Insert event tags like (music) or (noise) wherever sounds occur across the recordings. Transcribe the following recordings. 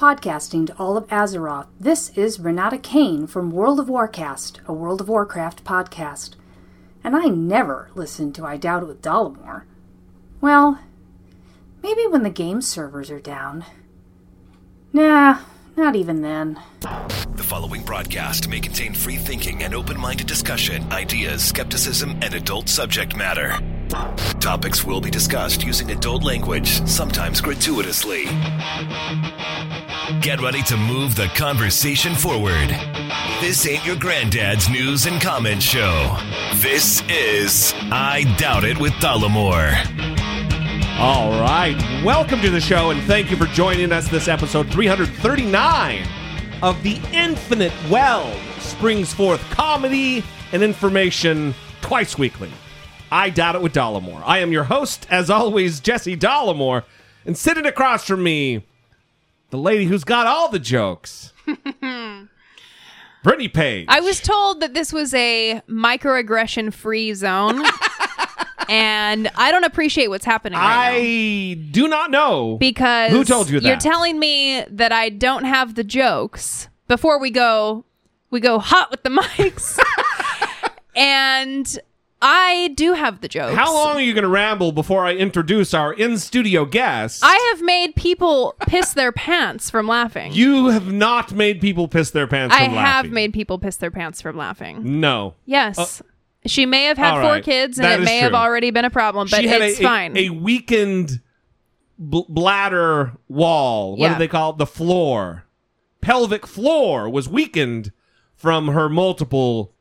Podcasting to all of Azeroth, this is Renata Kane from World of Warcast, a World of Warcraft podcast. And I never listen to I Doubt It with Dollemore. Well, maybe when the game servers are down. Nah, not even then. The following broadcast may contain free thinking and open minded discussion, ideas, skepticism, and adult subject matter. Topics will be discussed using adult language, sometimes gratuitously. Get ready to move the conversation forward. This ain't your granddad's news and comment show. This is I Doubt It with Dollemore. All right. Welcome to the show, and thank you for joining us this episode 339 of The Infinite Well springs forth comedy and information twice weekly. I Doubt It with Dollemore. I am your host, as always, Jesse Dollemore, and sitting across from me, the lady who's got all the jokes. (laughs) Brittany Page. I was told that this was a microaggression free zone. (laughs) and I don't appreciate what's happening right now. I do not know Because who told you that. You're telling me that I don't have the jokes before we go we go hot with the mics. (laughs) and I do have the jokes. How long are you going to ramble before I introduce our in studio guest? I have made people piss their pants from laughing. you have not made people piss their pants. I from laughing. I have made people piss their pants from laughing. no. Yes. Uh, she may have had all four right. kids and That it is may have true. already been a problem, but she had it's a, a- fine. A, weakened bl- bladder wall. What Yeah. do they call it? The floor. Pelvic floor was weakened from her multiple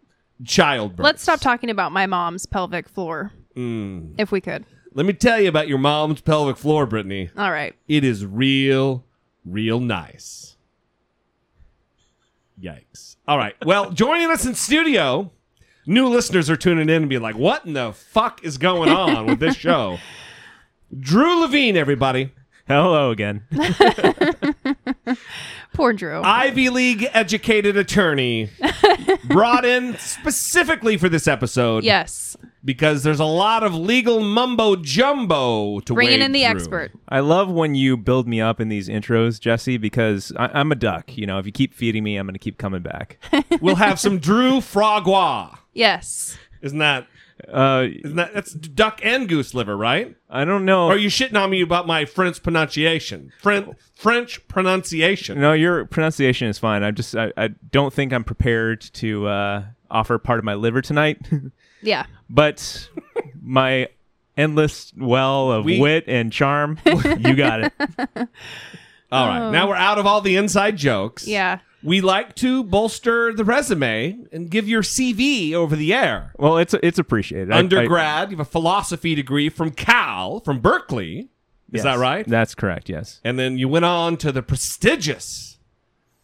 childbirths. Let's stop talking about my mom's pelvic floor. Mm. If we could. Let me tell you about your mom's pelvic floor, Brittany. All right. It is real, real nice. Yikes. All right. Well, (laughs) joining us in studio, new listeners are tuning in and be like, what in the fuck is going on with this show? (laughs) Drew Levine, everybody. Hello again. (laughs) Poor Drew. Ivy League educated attorney (laughs) brought in specifically for this episode yes. because there's a lot of legal mumbo jumbo to Bringing wade in the through. expert. I love when you build me up in these intros, Jesse, because I- I'm a duck. You know, if you keep feeding me, I'm going to keep coming back. We'll have some (laughs) Drew Frogwa. Yes. Isn't that Uh, Isn't that that's duck and goose liver, right? I don't know. Or are you shitting on me about my French pronunciation? French French pronunciation. no, your pronunciation is fine. I just I, I don't think I'm prepared to uh, offer part of my liver tonight. (laughs) Yeah. but my endless well of We- wit and charm, (laughs) you got it. All right, now we're out of all the inside jokes. Yeah. We like to bolster the resume and give your CV over the air. Well, it's it's appreciated. I- I- Undergrad, you have a philosophy degree from Cal, from Berkeley. Is yes, that right? That's correct. Yes. and then you went on to the prestigious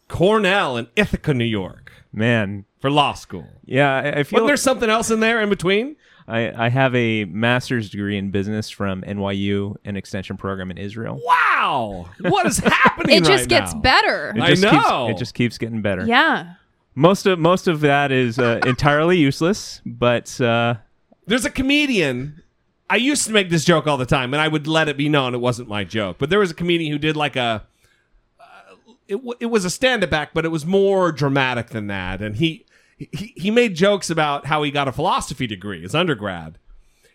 Cornell in Ithaca, New York, Man. for law school. Yeah, I, I feel Wasn't there something else in there in between? I, I have a master's degree in business from NYU, an extension program in Israel. Wow, what is (laughs) happening? It just right gets now? better. It I just know. Keeps, it just keeps getting better. Yeah. Most of most of that is uh, (laughs) entirely useless, but uh, There's a comedian. I used to make this joke all the time, and I would let it be known it wasn't my joke. But there was a comedian who did like a. Uh, it, w- it was a stand-up act, but it was more dramatic than that. And he, he he made jokes about how he got a philosophy degree, his undergrad.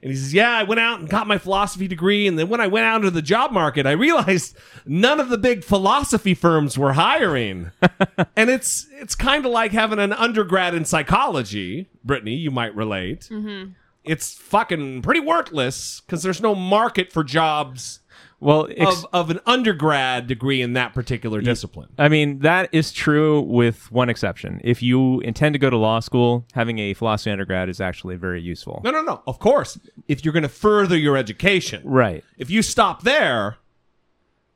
And he says, "Yeah, I went out and got my philosophy degree, and then when I went out into the job market, I realized none of the big philosophy firms were hiring." (laughs) and it's it's kind of like having an undergrad in psychology. Brittany, you might relate. Mm-hmm. It's fucking pretty worthless because there's no market for jobs well, ex- of, of an undergrad degree in that particular discipline. I mean that is true with one exception. If you intend to go to law school, having a philosophy undergrad is actually very useful. No, no, no. Of course, if you're going to further your education, Right? if you stop there,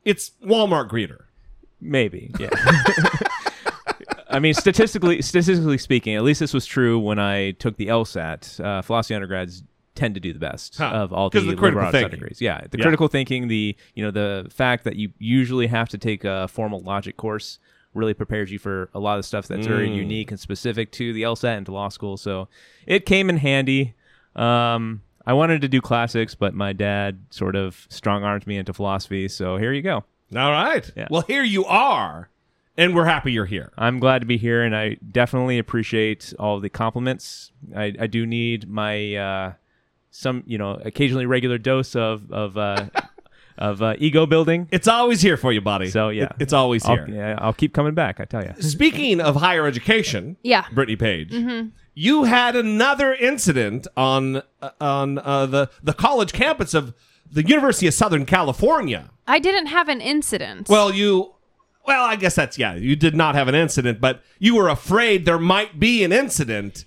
it's Walmart greeter. Maybe. Yeah. (laughs) I mean, statistically, statistically speaking, at least this was true when I took the LSAT. Uh, philosophy undergrads tend to do the best Huh. of all the, the critical liberal arts thinking. degrees. Yeah, the Yeah. critical thinking, the you know the fact that you usually have to take a formal logic course really prepares you for a lot of stuff that's very Mm. unique and specific to the LSAT and to law school. So it came in handy. Um, I wanted to do classics, but my dad sort of strong armed me into philosophy. So here you go. All right. Yeah. Well, here you are, and we're happy you're here. I'm glad to be here, and I definitely appreciate all the compliments. I, I do need my uh, some, you know, occasionally regular dose of of uh, of uh, ego building. It's always here for you, buddy. So, yeah. It- it's always I'll, here. yeah, I'll keep coming back. I tell you. Speaking of higher education, Yeah. Brittany Page, you had another incident on uh, on uh, the the college campus of the University of Southern California. I didn't have an incident. Well, you. Well, I guess that's yeah. You did not have an incident, but you were afraid there might be an incident,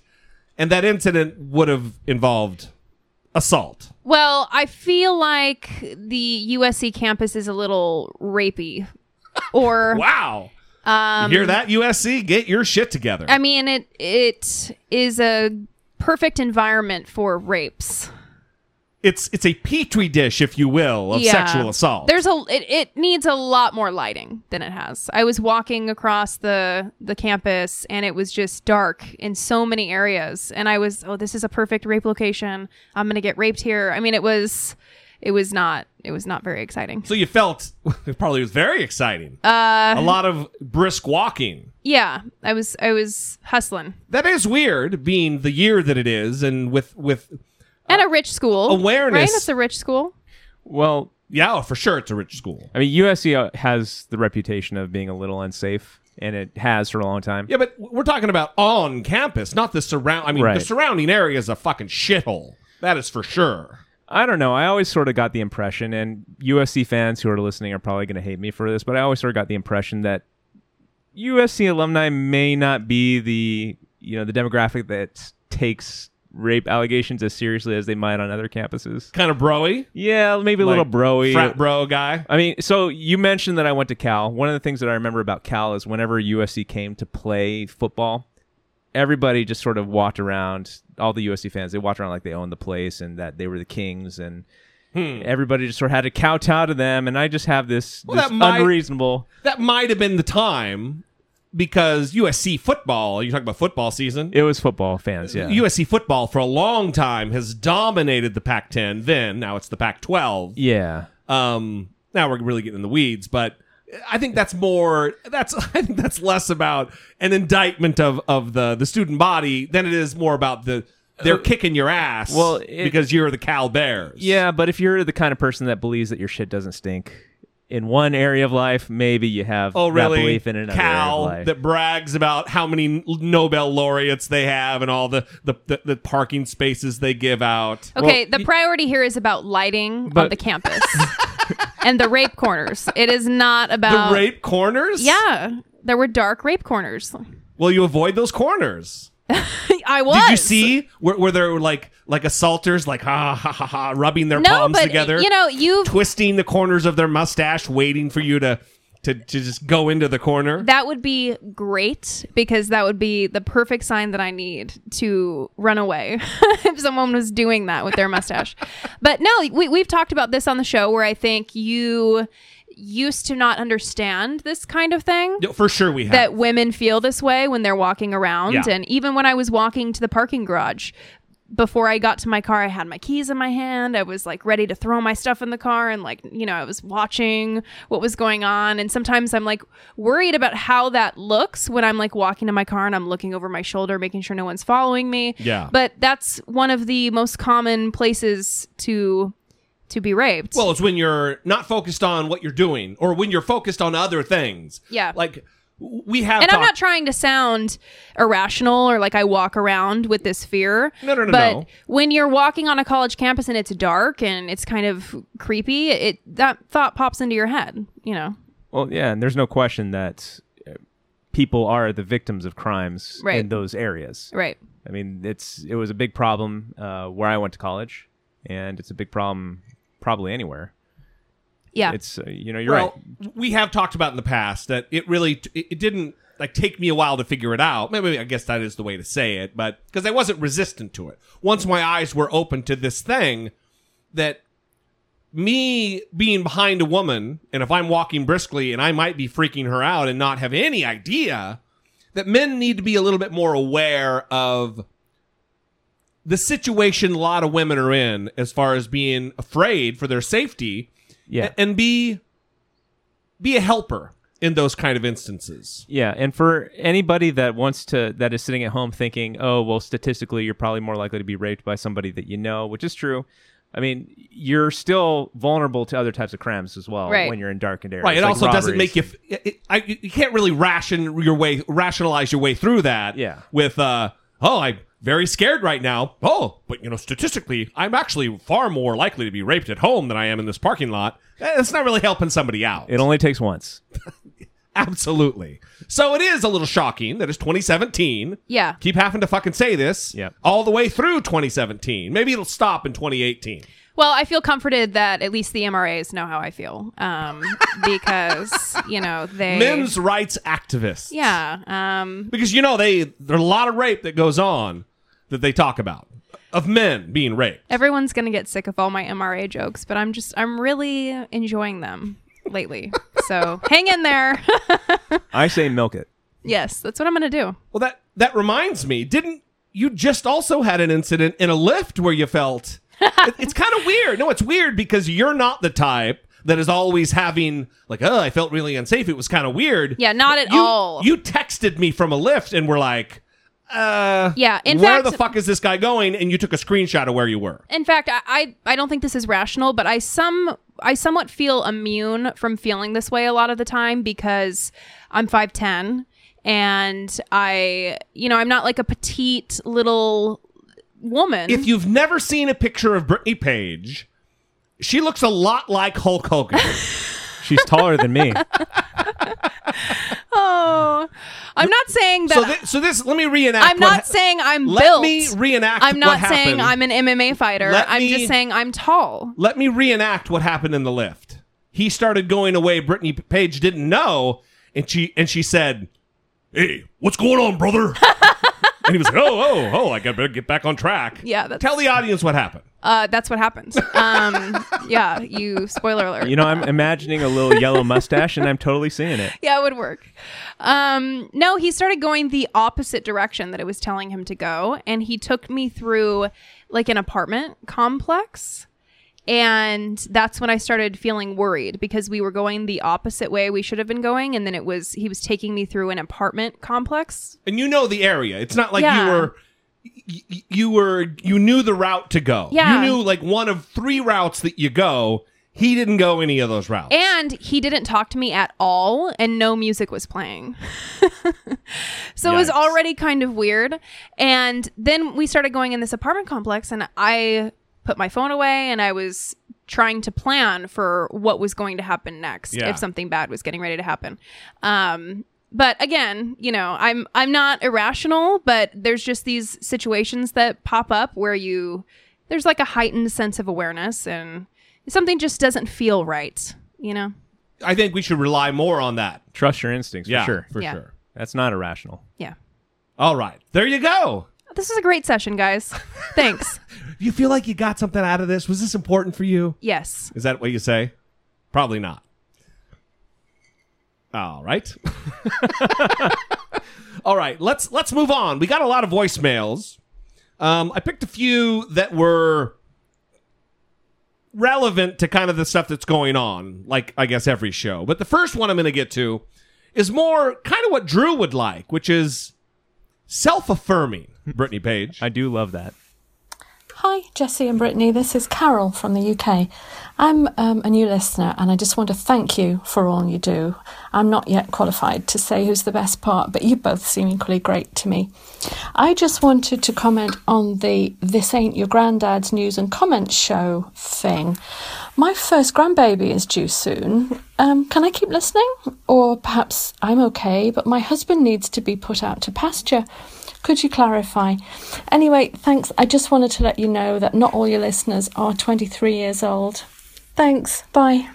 and that incident would have involved assault. Well, I feel like the USC campus is a little rapey. Or (laughs) Wow. Um, you hear that, USC? Get your shit together. I mean it it is a perfect environment for rapes. It's it's a petri dish, if you will, of Yeah. sexual assault. There's a it, it needs a lot more lighting than it has. I was walking across the the campus and it was just dark in so many areas and I was oh this is a perfect rape location. I'm going to get raped here. I mean it was it was not it was not very exciting. so you felt (laughs) it probably was very exciting. Uh, a lot of brisk walking. Yeah, I was I was hustling. That is weird, being the year that it is, and with with And a rich school. awareness- Right? It's a rich school. Well, yeah, oh, for sure, it's a rich school. I mean, USC uh, has the reputation of being a little unsafe, and it has for a long time. Yeah, but we're talking about on campus, not the surround. I mean, the surrounding area is a fucking shithole. That is for sure. I don't know. I always sort of got the impression, and USC fans who are listening are probably going to hate me for this, but I always sort of got the impression that USC alumni may not be the you know the demographic that takes rape allegations as seriously as they might on other campuses. Kind of broy, Yeah, maybe a little Like broy. frat bro guy. I mean, so you mentioned that I went to Cal. One of the things that I remember about Cal is whenever USC came to play football, everybody just sort of walked around. All the USC fans, they walked around like they owned the place and that they were the kings, and hmm. everybody just sort of had to kowtow to them. And I just have this, Well, this that might- unreasonable. That might have been the time because USC football. You talk about football season. It was football fans, yeah. USC football for a long time has dominated the Pac-10. Then now it's the Pac-12. yeah. Um, now we're really getting in the weeds, but I think that's more. That's (laughs) I think that's less about an indictment of of the the student body than it is more about the they're kicking your ass. Uh, well, it- because you're the Cal Bears. Yeah, but if you're the kind of person that believes that your shit doesn't stink in one area of life, maybe you have Oh, really? that belief in another Cal area of life. that brags about how many Nobel laureates they have and all the the, the, the parking spaces they give out. Okay, the priority here is about lighting on the campus (laughs) and the rape corners. It is not about the rape corners. Yeah, there were dark rape corners. Will you avoid those corners? (laughs) I was. Did you see where, where there were like like assaulters like ha ha ha ha rubbing their No, palms but together? you know you've twisting the corners of their mustache, waiting for you to to, to just go into the corner. that would be great because that would be the perfect sign that I need to run away (laughs) if someone was doing that with their mustache. (laughs) but no, we, we've talked about this on the show where I think you used to not understand this kind of thing. For sure, we have. that women feel this way when they're walking around. Yeah. And even when I was walking to the parking garage, before I got to my car, I had my keys in my hand. I was like ready to throw my stuff in the car and like, you know, I was watching what was going on. And sometimes I'm like worried about how that looks when I'm like walking to my car and I'm looking over my shoulder, making sure no one's following me. Yeah. But that's one of the most common places to to be raped. well, it's when you're not focused on what you're doing, or when you're focused on other things. Yeah. like we have. and I'm not trying to sound irrational or like I walk around with this fear. No, no, no, But no. when you're walking on a college campus and it's dark and it's kind of creepy, it that thought pops into your head. You know, Well, yeah, and there's no question that uh, people are the victims of crimes Right. in those areas. right? I mean, it's it was a big problem uh, where I went to college, and it's a big problem probably anywhere. Yeah. It's uh, you know you're well, right. we have talked about in the past that it really it, it didn't like take me a while to figure it out. Maybe I guess that is the way to say it, but because I wasn't resistant to it. Once my eyes were open to this thing that me being behind a woman and if I'm walking briskly and I might be freaking her out and not have any idea that men need to be a little bit more aware of the situation a lot of women are in as far as being afraid for their safety Yeah. and be be a helper in those kind of instances. Yeah, and for anybody that wants to that is sitting at home thinking, "Oh, well, statistically, you're probably more likely to be raped by somebody that you know," which is true. I mean, you're still vulnerable to other types of crimes as well Right. when you're in darkened areas. Right. It like also doesn't make you. F- it, I, you can't really ration your way, rationalize your way through that. Yeah. With uh, oh, I'm very scared right now. Oh, but you know, statistically, I'm actually far more likely to be raped at home than I am in this parking lot. Eh, It's not really helping somebody out. It only takes once. (laughs) Absolutely. So it is a little shocking that it's 2017. Yeah. Keep having to fucking say this. Yeah. All the way through 2017. Maybe it'll stop in 2018. Well, I feel comforted that at least the MRAs know how I feel, um, (laughs) because you know they Men's rights activists. yeah, um, Because you know they there's a lot of rape that goes on that they talk about of men being raped. everyone's gonna get sick of all my MRA jokes, but I'm just I'm really enjoying them lately. (laughs) so hang in there. (laughs) I say milk it. yes, that's what I'm gonna do. Well, that that reminds me. Didn't you just also had an incident in a lift where you felt? (laughs) it- it's kind of weird. No, it's weird because you're not the type that is always having like, oh, I felt really unsafe. It was kind of weird. Yeah, not at you, all. You texted me from a lift and were like, uh, Yeah, in where fact- the fuck is this guy going? And you took a screenshot of where you were. In fact, I, I I don't think this is rational, but I some I somewhat feel immune from feeling this way a lot of the time because I'm 5'10 and I you know, I'm not like a petite little woman. If you've never seen a picture of Brittany Page, she looks a lot like Hulk Hogan. (laughs) She's taller than me. (laughs) oh, I'm not saying that so, thi- so this, let me reenact. I'm what not ha- saying I'm Let built. me reenact. I'm not what saying happened. I'm an MMA fighter. Let I'm me- just saying I'm tall. Let me reenact what happened in the lift. He started going away. Brittany Page didn't know, and she and she said, "Hey, what's going on, brother?" (laughs) and he was like, "Oh, oh, oh! I got better get back on track." Yeah, that's- Tell the audience what happened. Uh, that's what happens. Um, yeah, you spoiler alert. You know, I'm imagining a little yellow mustache, and I'm totally seeing it. yeah, it would work. Um, no, he started going the opposite direction that it was telling him to go, and he took me through like an apartment complex. And that's when I started feeling worried because we were going the opposite way we should have been going, and then it was he was taking me through an apartment complex. And you know the area. It's not like Yeah. you were. Y- You were you knew the route to go. Yeah. You knew like one of three routes that you go. He didn't go any of those routes. And he didn't talk to me at all, and no music was playing. (laughs) so it was already kind of weird. And then we started going in this apartment complex, and I put my phone away and I was trying to plan for what was going to happen next Yeah. if something bad was getting ready to happen. Um, but again, you know, I'm I'm not irrational, but there's just these situations that pop up where you there's like a heightened sense of awareness and something just doesn't feel right, you know? I think we should rely more on that. Trust your instincts for Yeah, sure. for Yeah. sure. That's not irrational. Yeah. All right, there you go. This was a great session, guys. (laughs) Thanks. You feel like you got something out of this? Was this important for you? yes. Is that what you say? Probably not. All right. (laughs) All right, let's let's move on. We got a lot of voicemails. Um, I picked a few that were relevant to kind of the stuff that's going on, like I guess every show. But the first one I'm going to get to is more kind of what Drew would like, which is self-affirming. Brittany Page. (laughs) I do love that. Hi, Jesse and Brittany. This is Carol from the UK. I'm um, a new listener and I just want to thank you for all you do. I'm not yet qualified to say who's the best part, but you both seem equally great to me. I just wanted to comment on the This Ain't Your Granddad's News and Comments show thing. My first grandbaby is due soon. Um, can I keep listening? Or perhaps I'm okay, but my husband needs to be put out to pasture. Could you clarify? Anyway, thanks. I just wanted to let you know that not all your listeners are 23 years old. Thanks. Bye.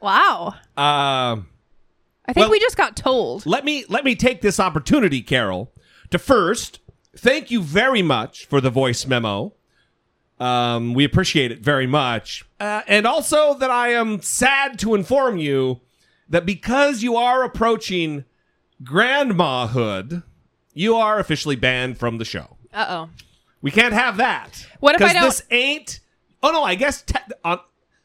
Wow. Um, I think Well- we just got told. let me let me take this opportunity, Carol, to first thank you very much for the voice memo. Um, we appreciate it very much, uh, and also that I am sad to inform you that because you are approaching grandmahood, you are officially banned from the show. Uh oh. We can't have that. What if I 'Cause don't- This ain't. Oh no, I guess. Te- on,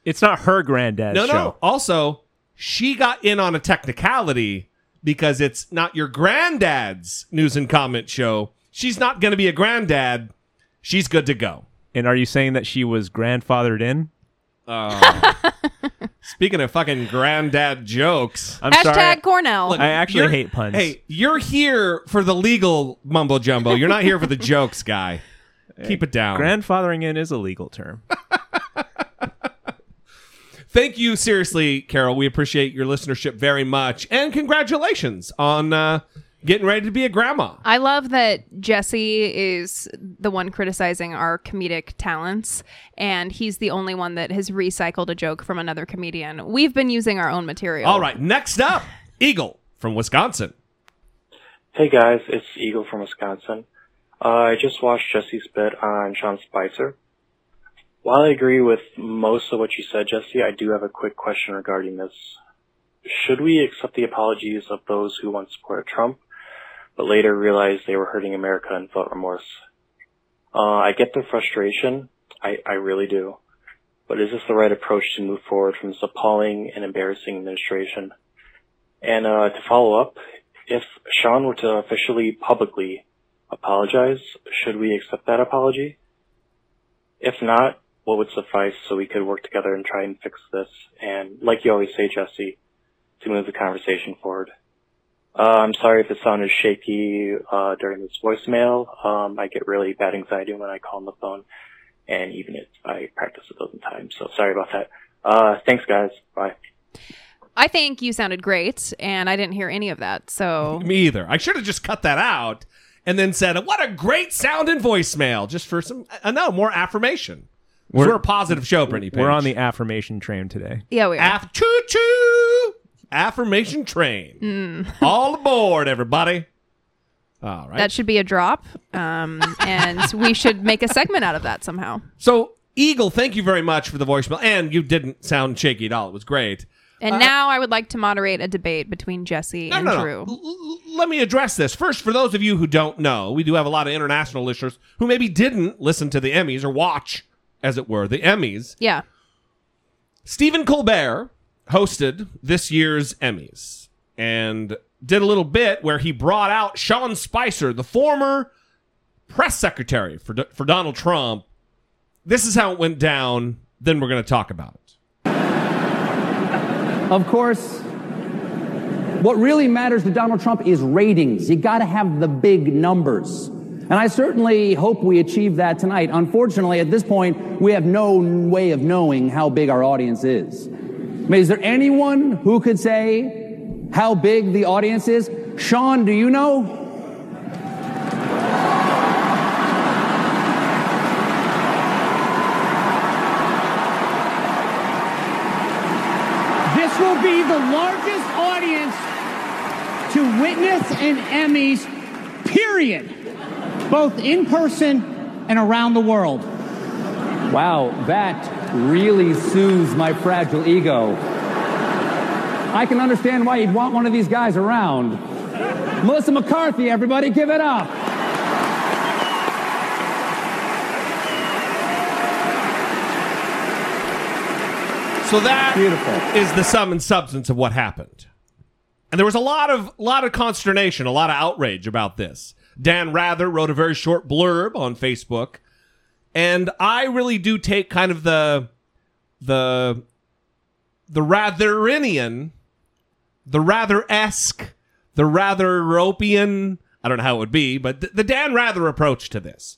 It's not her granddad's no, show. no. Also, she got in on a technicality because it's not your granddad's news and comment show. She's not going to be a granddad. She's good to go. And are you saying that she was grandfathered in? (laughs) Speaking of fucking granddad jokes, I'm Hashtag sorry. Cornell. Look, I actually you're- hate puns. Hey, you're here for the legal mumbo jumbo. You're not here for the (laughs) jokes, guy. Keep it down. Grandfathering in is a legal term. (laughs) Thank you, seriously, Carol. We appreciate your listenership very much, and congratulations on uh, getting ready to be a grandma. I love that Jesse is the one criticizing our comedic talents, and he's the only one that has recycled a joke from another comedian. We've been using our own material. All right, next up, Eagle from Wisconsin. Hey guys, it's Eagle from Wisconsin. Uh, I just watched Jesse's bit on Sean Spicer. While I agree with most of what you said, Jesse, I do have a quick question regarding this. Should we accept the apologies of those who once supported Trump, but later realized they were hurting America and felt remorse? Uh, I get the frustration. I, I really do. But is this the right approach to move forward from this appalling and embarrassing administration? And uh, to follow up, if Sean were to officially, publicly apologize, should we accept that apology? If not, what would suffice so we could work together and try and fix this? And like you always say, Jesse, to move the conversation forward. Uh, I'm sorry if it sounded shaky uh, during this voicemail. Um, I get really bad anxiety when I call on the phone, and even if I practice a dozen times. So sorry about that. Uh, thanks, guys. Bye. I think you sounded great, and I didn't hear any of that. So (laughs) Me either. I should have just cut that out and then said, "What a great sounding voicemail!" Just for some, uh, no more affirmation. We're, We're- a positive show, Brittany. Page. We're on the affirmation train today. yeah, we are. Aff- choo choo affirmation train. All aboard, everybody. All right. that should be a drop, um, and we should make a segment out of that somehow. so, Eagle, thank you very much for the voicemail, and you didn't sound shaky at all. It was great. And now I would like to moderate a debate between Jesse and no, no, Drew. no. L- let me address this first. For those of you who don't know, we do have a lot of international listeners who maybe didn't listen to the Emmys or watch, as it were, the Emmys. Yeah. Stephen Colbert hosted this year's Emmys and did a little bit where he brought out Sean Spicer, the former press secretary for for Donald Trump. This is how it went down. Then we're going to talk about it. Of course, what really matters to Donald Trump is ratings. You got to have the big numbers. And I certainly hope we achieve that tonight. Unfortunately, at this point, we have no way of knowing how big our audience is. I mean, is there anyone who could say how big the audience is? Sean, do you know? This will be the largest audience to witness an Emmys, period, both in person and around the world. Wow, that really soothes my fragile ego. I can understand why you'd want one of these guys around. Melissa McCarthy, everybody, give it up. So that Beautiful. is the sum and substance of what happened. And there was a lot of lot of consternation, a lot of outrage about this. Dan Rather wrote a very short blurb on Facebook, and I really do take kind of the the the Ratherinian, the rather esque, the rather Ropian. I don't know how it would be, but the, the Dan Rather approach to this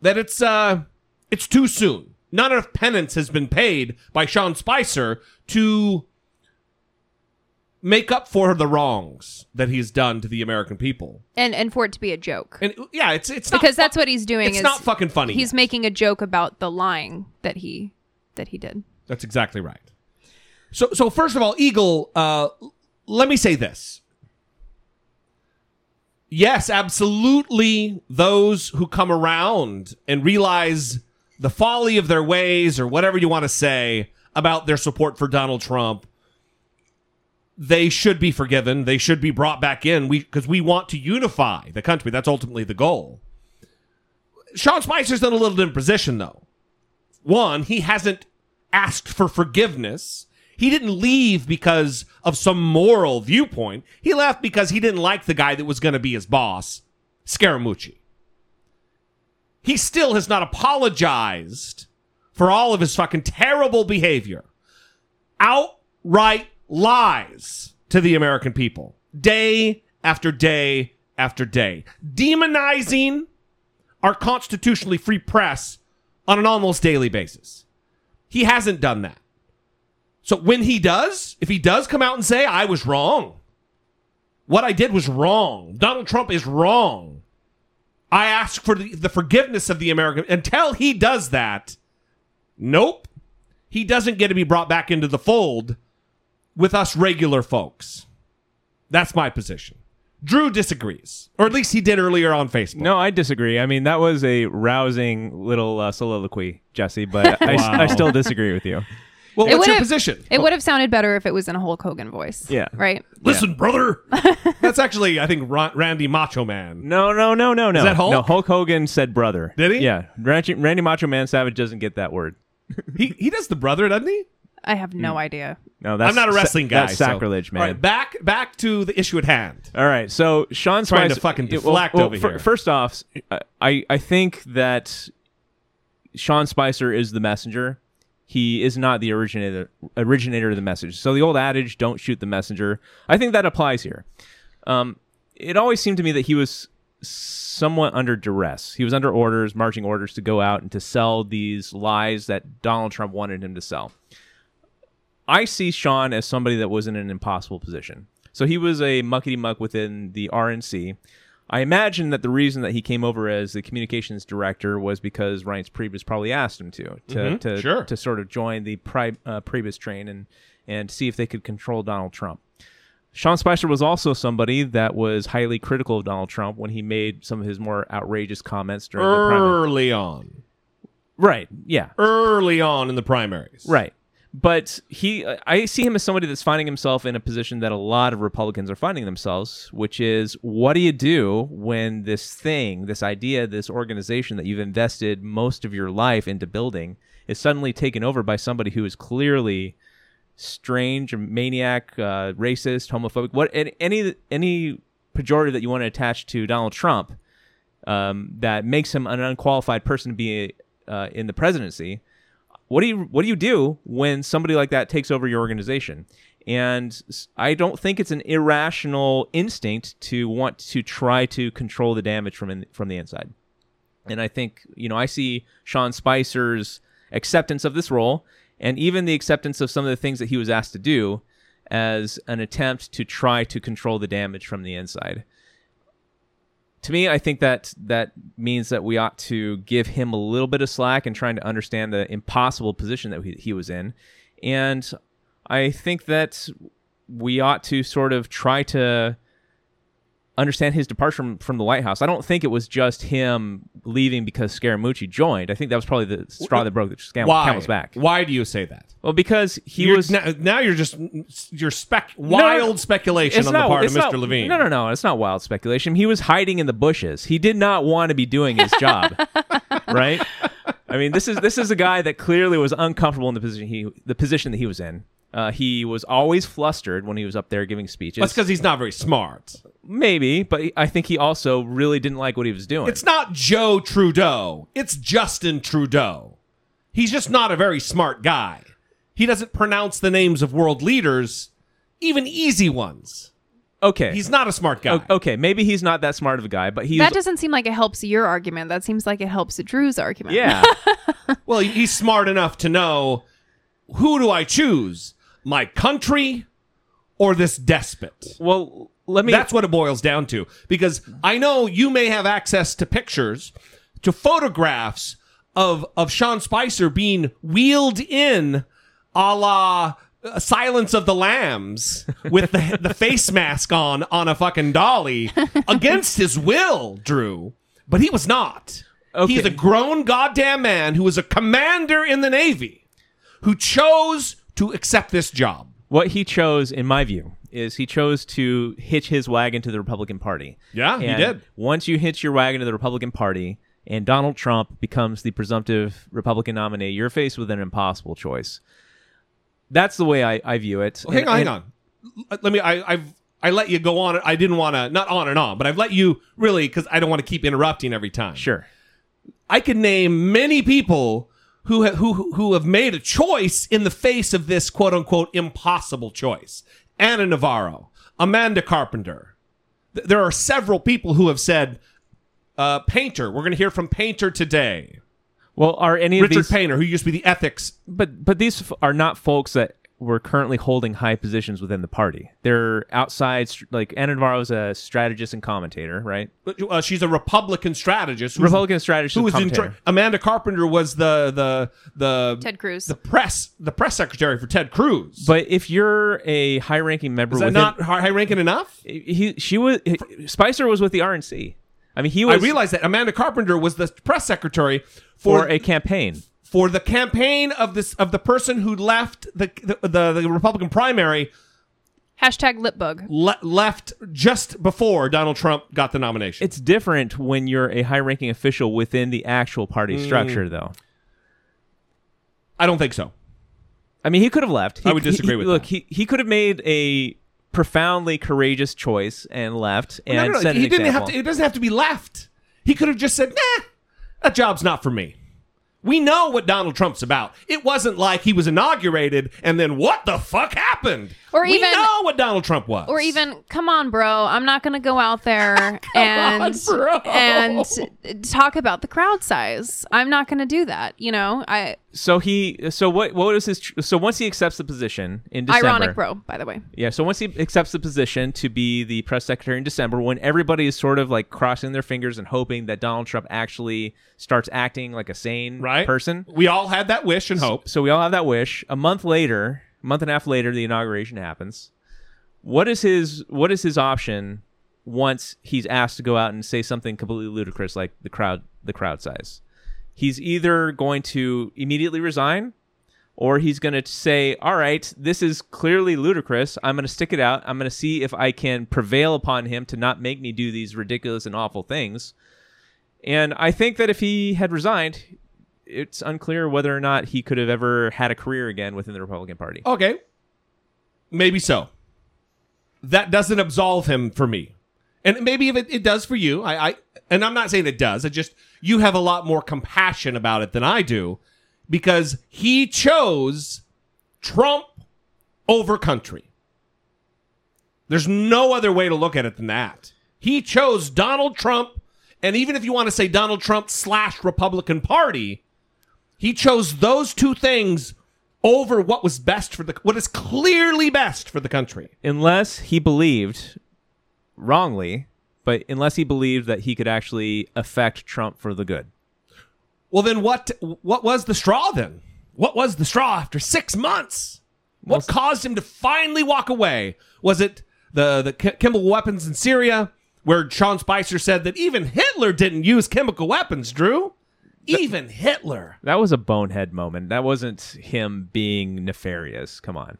that it's uh it's too soon. Not enough penance has been paid by Sean Spicer to make up for the wrongs that he's done to the American people. And and for it to be a joke. And yeah, it's it's because fu- that's what he's doing It's not fucking funny. He's yet. making a joke about the lying that he that he did. That's exactly right. So so first of all, Eagle, uh let me say this. Yes, absolutely those who come around and realize the folly of their ways or whatever you want to say about their support for Donald Trump they should be forgiven. They should be brought back in. We because we want to unify the country. That's ultimately the goal. Sean Spicer's in a little different position though. One, he hasn't asked for forgiveness. He didn't leave because of some moral viewpoint. He left because he didn't like the guy that was going to be his boss, Scaramucci. He still has not apologized for all of his fucking terrible behavior. Outright lies to the American people. Day after day after day. Demonizing our constitutionally free press on an almost daily basis. He hasn't done that. So when he does, if he does come out and say, I was wrong, what I did was wrong, Donald Trump is wrong, I ask for the, the forgiveness of the American. Until he does that, nope, he doesn't get to be brought back into the fold with us regular folks. That's my position. Drew disagrees, or at least he did earlier on Facebook. No, I disagree. I mean, that was a rousing little uh, soliloquy, Jesse, but I, Wow. I still disagree with you. Well, It what's your would've- position? It would have sounded better if it was in a Hulk Hogan voice. Yeah. Right? Listen, brother. (laughs) That's actually, I think, Ra- Randy Macho Man. No, no, no, no, no. that Hulk? No, Hulk Hogan said brother. Did he? Yeah. Randy, Randy Macho Man Savage doesn't get that word. He he does the brother, doesn't he? I have no idea. No, that's I'm not a wrestling sa- guy. That's so- sacrilege, man. All right, back back to the issue at hand. All right, so Sean Trying to Spicer fucking Yeah, deflect over fir- here. First off, I I think that Sean Spicer is the messenger. He is not the originator originator of the message. So the old adage, "Don't shoot the messenger," I think that applies here. Um, it always seemed to me that he was somewhat under duress. He was under orders, marching orders to go out and to sell these lies that Donald Trump wanted him to sell. I see Sean as somebody that was in an impossible position. So he was a muckety muck within the RNC. I imagine that the reason that he came over as the communications director was because Reince Priebus probably asked him to to Mhm, to, sure. to sort of join the Pri- uh, Priebus train and and see if they could control Donald Trump. Sean Spicer was also somebody that was highly critical of Donald Trump when he made some of his more outrageous comments during the. Early on, Right? Yeah. early on in the primaries. Right. But he, I see him as somebody that's finding himself in a position that a lot of Republicans are finding themselves, which is what do you do when this thing, this idea, this organization that you've invested most of your life into building is suddenly taken over by somebody who is clearly strange, maniac, uh, racist, homophobic, what any- any pejorative that you want to attach to Donald Trump um, that makes him an unqualified person to be uh, in the presidency what do you what do you do when somebody like that takes over your organization? And I don't think it's an irrational instinct to want to try to control the damage from in, from the inside. And i think you know i see sean spicer's acceptance of this role and even the acceptance of some of the things that he was asked to do as an attempt to try to control the damage from the inside to me, I think that that means that we ought to give him a little bit of slack in trying to understand the impossible position that he, he was in. And I think that we ought to sort of try to understand his departure from, from the White House. I don't think it was just him leaving because Scaramucci joined. I think that was probably the straw that broke the scam- Why? camel's back. Why do you say that? Well, because he You're- was now, now you're just you're spec wild speculation on the part of it's Mr. not- Levine. No, no, no. It's not wild speculation. He was hiding in the bushes. He did not want to be doing his job. (laughs) right? I mean, this is this is a guy that clearly was uncomfortable in the position he the position that he was in. Uh, he was always flustered when he was up there giving speeches. That's because he's not very smart. Maybe, but I think he also really didn't like what he was doing. It's not Joe Trudeau. It's Justin Trudeau. He's just not a very smart guy. He doesn't pronounce the names of world leaders, even easy ones. okay. He's not a smart guy. O- okay. Maybe he's not that smart of a guy, but he's that doesn't seem like it helps your argument. That seems like it helps Drew's argument. yeah. (laughs) Well, he's smart enough to know who do I choose? My country or this despot? well, let me. That's what it boils down to. Because I know you may have access to pictures, to photographs of of Sean Spicer being wheeled in, a la uh, Silence of the Lambs, (laughs) with the the face mask on on a fucking dolly (laughs) against his will, Drew. But he was not. Okay. He's a grown goddamn man who was a commander in the Navy, who chose to accept this job. what he chose, in my view, is he chose to hitch his wagon to the Republican Party. Yeah, he did. Once you hitch your wagon to the Republican Party and Donald Trump becomes the presumptive Republican nominee, you're faced with an impossible choice. that's the way I, I view it. Well, hang And- on, hang on. Let me. I, I've I let you go on. I didn't want to not on and on, but I've let you really because I don't want to keep interrupting every time. Sure. I could name many people who ha- who who have made a choice in the face of this quote unquote impossible choice. Ana Navarro, Amanda Carpenter. Th- There are several people who have said, uh, "Painter." We're going to hear from Painter today. Well, are any Richard of these? Painter, who used to be the ethics But but these f- are not folks that were currently holding high positions within the party. They're outside. Like Ana Navarro is a strategist and commentator, right? Uh, she's a Republican strategist. who's- Republican strategist Who and was in tra- Amanda Carpenter was the the the Ted Cruz. the press the press secretary for Ted Cruz. But if you're a high-ranking member, is that within, not high ranking enough? he she was Spicer was with the RNC. I mean, he was. I realized that Amanda Carpenter was the press secretary for for a campaign. For the campaign of this of the person who left the the, the, the Republican primary Hashtag lipbug. le- left just before Donald Trump got the nomination. It's different when you're a high-ranking official within the actual party Mm. structure, though. I don't think so. I mean, he could have left. He- I would disagree he- with Look, that. he he could have made a profoundly courageous choice and left and No, no, no, set an he didn't example. have to. It doesn't have to be left. He could have just said, "Nah, that job's not for me." We know what Donald Trump's about. It wasn't like he was inaugurated and then what the fuck happened. Or we even- know what Donald Trump was. Or even, come on, bro. I'm not going to go out there (laughs) and on, bro. and talk about the crowd size. I'm not going to do that. You know, I so he so what what was his tr- so once he accepts the position in December ironic, bro. By the way, Yeah, so once he accepts the position to be the press secretary in December, when everybody is sort of like crossing their fingers and hoping that Donald Trump actually starts acting like a sane right person. We all had that wish and hope. So we all have that wish. A month later, a month and a half later, the inauguration happens. What is his what is his option once he's asked to go out and say something completely ludicrous like the crowd the crowd size? He's either going to immediately resign or he's going to say, "All right, this is clearly ludicrous. I'm going to stick it out. I'm going to see if I can prevail upon him to not make me do these ridiculous and awful things." And I think that if he had resigned, it's unclear whether or not he could have ever had a career again within the Republican Party. Okay. Maybe so. That doesn't absolve him for me. And maybe if it, it does for you, I, I and I'm not saying it does. It just you have a lot more compassion about it than I do because he chose Trump over country. There's no other way to look at it than that. He chose Donald Trump, and even if you want to say Donald Trump slash Republican Party, he chose those two things over what was best for the what is clearly best for the country. Unless he believed wrongly, but unless he believed that he could actually affect Trump for the good. Well, then what what was the straw then? What was the straw after 6 months? What caused him to finally walk away? Was it the the ch- chemical weapons in Syria where Sean Spicer said that even Hitler didn't use chemical weapons, Drew? Even Hitler. That was a bonehead moment. That wasn't him being nefarious. Come on.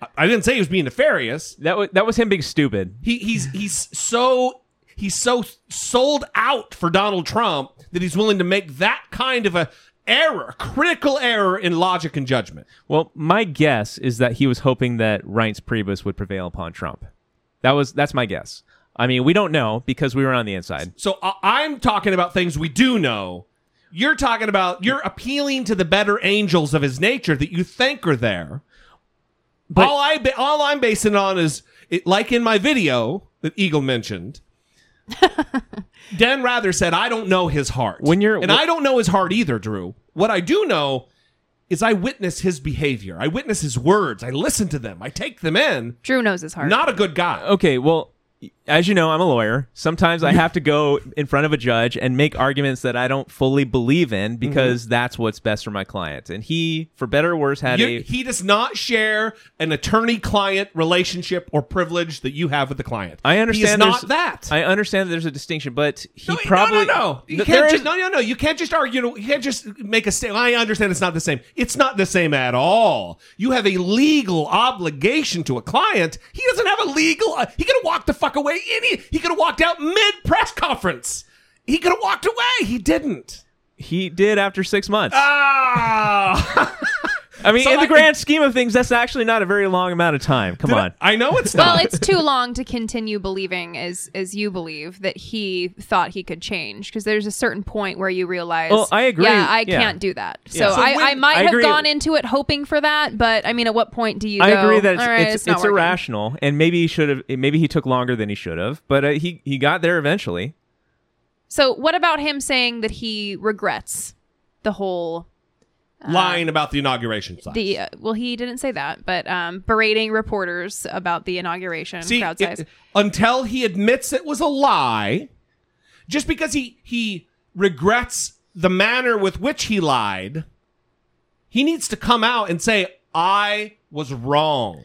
I- I didn't say he was being nefarious. That was that was him being stupid. He he's he's so he's so sold out for Donald Trump that he's willing to make that kind of a error, critical error in logic and judgment. Well, my guess is that he was hoping that Reince Priebus would prevail upon Trump. That was that's my guess. I mean, we don't know because we were on the inside. So I- I'm talking about things we do know. You're talking about you're appealing to the better angels of his nature that you think are there. But- all I ba- all I'm basing it on is it, like in my video that Eagle mentioned. (laughs) Dan Rather said, "I don't know his heart." When you're- and I don't know his heart either, Drew. What I do know is I witness his behavior. I witness his words. I listen to them. I take them in. Drew knows his heart. Not a good guy. Okay, well, as you know, I'm a lawyer. Sometimes I have to go in front of a judge and make arguments that I don't fully believe in because that's what's best for my client. And he, for better or worse, had You- a he does not share an attorney-client relationship or privilege that you have with the client. I understand He is not that. I understand that there's a distinction, but he no, probably no, no, no. You Th- can't just is- no, no, no. You can't just argue. You can't just make a statement. I understand it's not the same. It's not the same at all. You have a legal obligation to a client. He doesn't have a legal. Uh, he can walk the fuck away. Any. He could have walked out mid press conference. He could have walked away. He didn't. He did after six months. Ah. (laughs) I mean, So in the I- grand scheme of things, that's actually not a very long amount of time. Come Did I- on. I know it's (laughs) not. well, it's too long to continue believing as as you believe that he thought he could change because there's a certain point where you realize Well, I agree. yeah I Yeah. can't do that so, Yeah. So I, when- I might I have gone into it hoping for that but I mean at what point do you I go, agree that it's "All right, it's, it's, it's irrational, and maybe he should have. Maybe he took longer than he should have, but uh, he he got there eventually. so what about him saying that he regrets the whole lying about the inauguration size. the uh, well he didn't say that but um berating reporters about the inauguration See, crowd it- size until he admits it was a lie, just because he he regrets the manner with which he lied, he needs to come out and say, "I was wrong.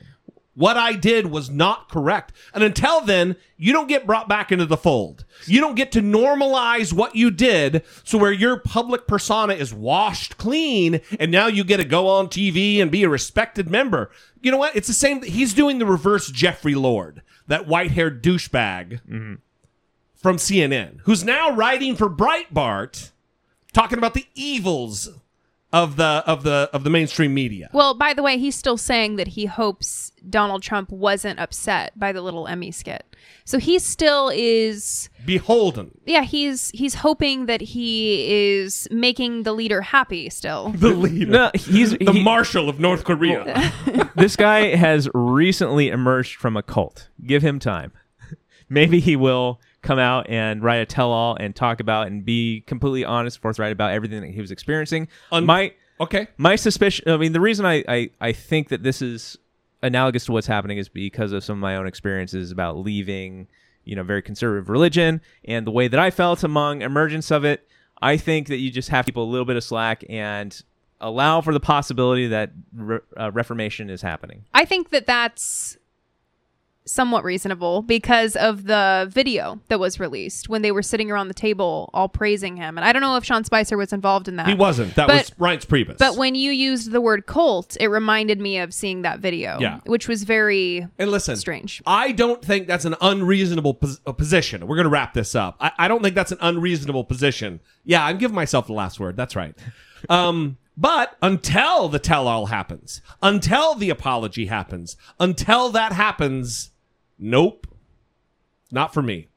What I did was not correct." And until then, you don't get brought back into the fold. You don't get to normalize what you did, so where your public persona is washed clean, and now you get to go on TV and be a respected member. You know what? It's the same. He's doing the reverse Jeffrey Lord, that white-haired douchebag mm-hmm. from CNN, who's now writing for Breitbart, talking about the evils of the of the of the mainstream media. Well, by the way, he's still saying that he hopes Donald Trump wasn't upset by the little Emmy skit. So he still is Beholden. yeah, he's he's hoping that he is making the leader happy still. (laughs) The leader. No, he's the he- marshal of North Korea. (laughs) this guy has recently emerged from a cult. Give him time. (laughs) Maybe he will come out and write a tell-all and talk about and be completely honest, forthright about everything that he was experiencing. Un- my okay. my suspicion. I mean, the reason I, I I think that this is analogous to what's happening is because of some of my own experiences about leaving, you know, very conservative religion and the way that I felt among emergence of it. I think that you just have people a little bit of slack and allow for the possibility that re- uh, reformation is happening. I think that that's somewhat reasonable because of the video that was released when they were sitting around the table all praising him. And I don't know if Sean Spicer was involved in that. He wasn't. That But- was Reince Priebus. But when you used the word cult, it reminded me of seeing that video, Yeah. which was very and listen, strange. I don't think that's an unreasonable pos- uh, position. We're going to wrap this up. I-, I don't think that's an unreasonable position. Yeah, I'm giving myself the last word. That's right. Um, (laughs) but until the tell-all happens, until the apology happens, until that happens, nope, not for me.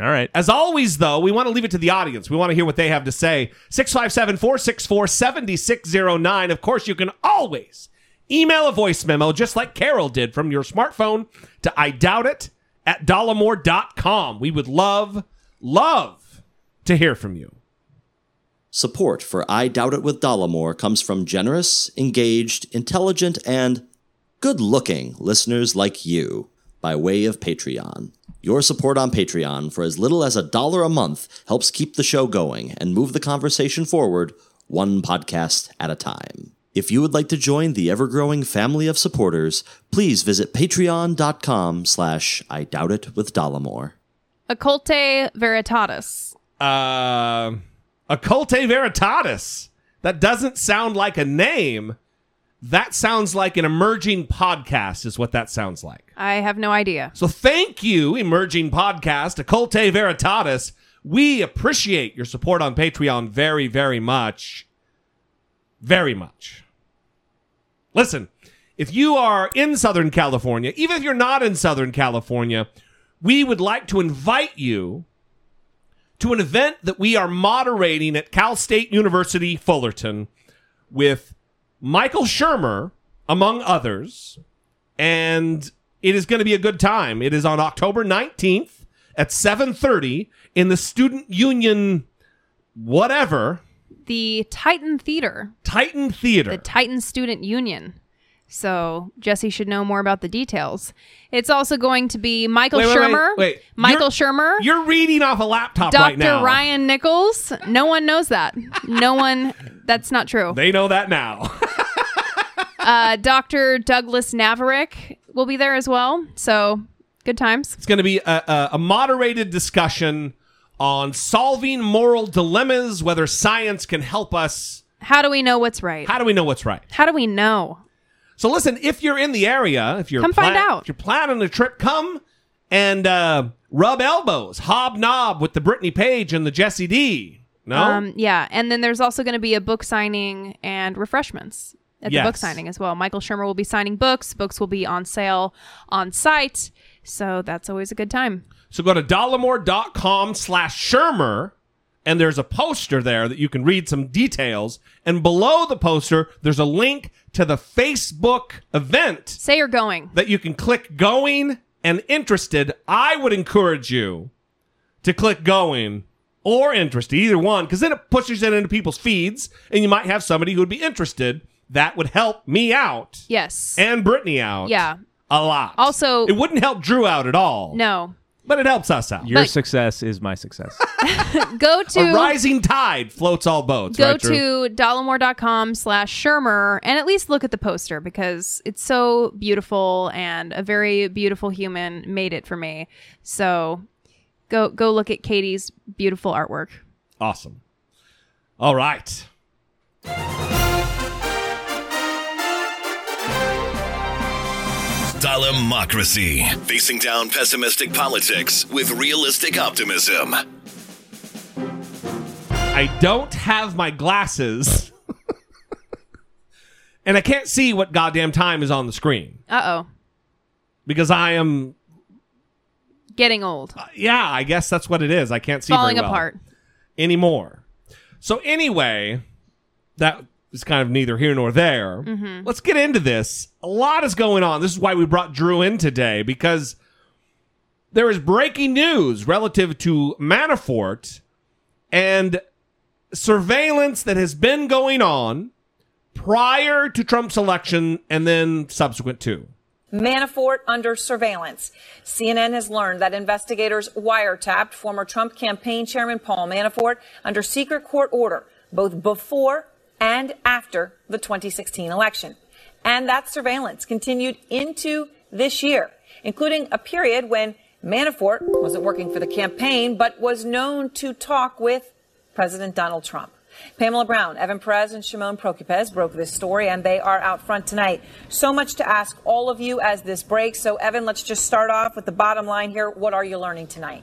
All right. As always, though, we want to leave it to the audience. We want to hear what they have to say. 657 464 7609. Of course, you can always email a voice memo, just like Carol did from your smartphone, to I doubt it at dollemore.com. We would love, love to hear from you. Support for I Doubt It with Dollemore comes from generous, engaged, intelligent, and good looking listeners like you by way of Patreon. Your support on Patreon for as little as a dollar a month helps keep the show going and move the conversation forward one podcast at a time. If you would like to join the ever-growing family of supporters, please visit patreon.com slash I Doubt It with Dollemore. Occulte Veritatis. Uh, Occulte Veritatis. That doesn't sound like a name. That sounds like an emerging podcast, is what that sounds like. I have no idea. So thank you, emerging podcast, Occulte Veritatis. We appreciate your support on Patreon very, very much. Very much. Listen, if you are in Southern California, even if you're not in Southern California, we would like to invite you to an event that we are moderating at Cal State University Fullerton with Michael Shermer, among others. And it is going to be a good time. It is on October 19th at 7:30 in the Student Union whatever The Titan Theater, Titan Theater. the Titan Student Union. So Jesse should know more about the details. It's also going to be Michael Wait, wait, wait, Shermer, wait. Michael You're- Shermer, You're reading off a laptop Dr. right now. Dr. Ryan Nichols. No one knows that. No one. That's not true. They know that now. (laughs) Uh, Dr. Douglas Navarick will be there as well. So good times. It's going to be a, a, a moderated discussion on solving moral dilemmas, whether science can help us. How do we know what's right? How do we know what's right? How do we know? So listen, if you're in the area, if you're Come find out. if you're planning a trip, come and uh, rub elbows, hobnob with the Brittany Page and the Jesse D. No, Um, yeah, and then there's also going to be a book signing and refreshments at the book signing as well. Michael Shermer will be signing books. Books will be on sale on site. So that's always a good time. So go to dollemore.com slash Shermer, and there's a poster there that you can read some details. And below the poster, there's a link to the Facebook event Say you're going. that you can click going and interested. I would encourage you to click going or interested, either one, because then it pushes it into people's feeds, and you might have somebody who would be interested. That would help me out Yes. and Brittany out. Yeah. A lot. Also- it wouldn't help Drew out at all. no. But it helps us out. Your But- success is my success. (laughs) Go to a rising tide floats all boats. go right, Drew? to dollemore.com slash shermer and at least look at the poster because it's so beautiful and a very beautiful human made it for me so go go look at katie's beautiful artwork Awesome. All right. Dollemocracy. Facing down pessimistic politics with realistic optimism. I don't have my glasses. (laughs) and I can't see what goddamn time is on the screen uh-oh because I am getting old yeah, I guess that's what it is. I can't see falling very well apart anymore. So anyway, that is kind of neither here nor there. Mm-hmm. Let's get into this. A lot is going on. This is why we brought Drew in today because there is breaking news relative to Manafort and surveillance that has been going on prior to Trump's election and then subsequent to. Manafort under surveillance. CNN has learned that investigators wiretapped former Trump campaign chairman Paul Manafort under secret court order, both before and after the 2016 election. And that surveillance continued into this year, including a period when Manafort wasn't working for the campaign, but was known to talk with President Donald Trump. Pamela Brown, Evan Perez, and Shimon Prokupecz broke this story, and they are out front tonight. So much to ask all of you as this breaks. So, Evan, let's just start off with the bottom line here. What are you learning tonight?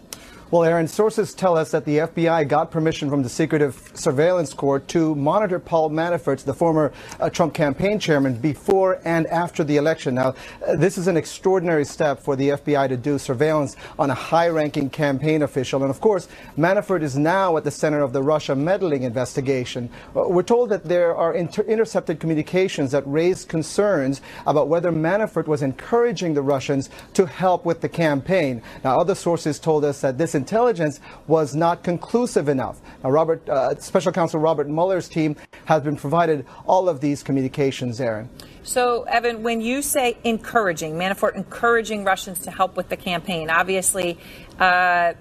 Well, Erin, sources tell us that the FBI got permission from the Secretive Surveillance Court to monitor Paul Manafort, the former uh, Trump campaign chairman, before and after the election. Now, uh, this is an extraordinary step for the FBI to do surveillance on a high ranking campaign official. And of course, Manafort is now at the center of the Russia meddling investigation. Uh, we're told that there are inter- intercepted communications that raise concerns about whether Manafort was encouraging the Russians to help with the campaign. Now, other sources told us that this intelligence was not conclusive enough. Now, Robert, uh, Special Counsel Robert Mueller's team has been provided all of these communications, Erin. So, Evan, when you say encouraging, Manafort encouraging Russians to help with the campaign, obviously uh,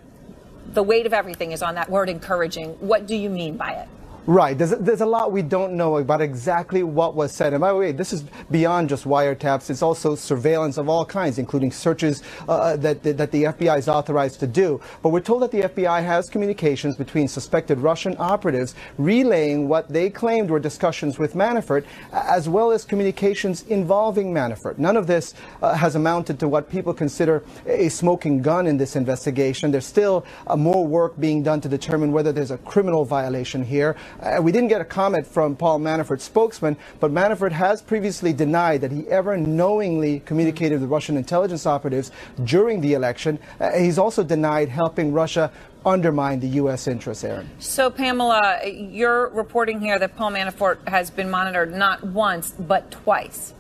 the weight of everything is on that word encouraging. What do you mean by it? Right. There's, there's a lot we don't know about exactly what was said. And by the way, this is beyond just wiretaps. It's also surveillance of all kinds, including searches uh, that, that the FBI is authorized to do. But we're told that the FBI has communications between suspected Russian operatives relaying what they claimed were discussions with Manafort, as well as communications involving Manafort. None of this uh, has amounted to what people consider a smoking gun in this investigation. There's still uh, more work being done to determine whether there's a criminal violation here. Uh, we didn't get a comment from Paul Manafort's spokesman, but Manafort has previously denied that he ever knowingly communicated with Russian intelligence operatives during the election. Uh, he's also denied helping Russia undermine the U.S. interests, Erin. So, Pamela, you're reporting here that Paul Manafort has been monitored not once, but twice.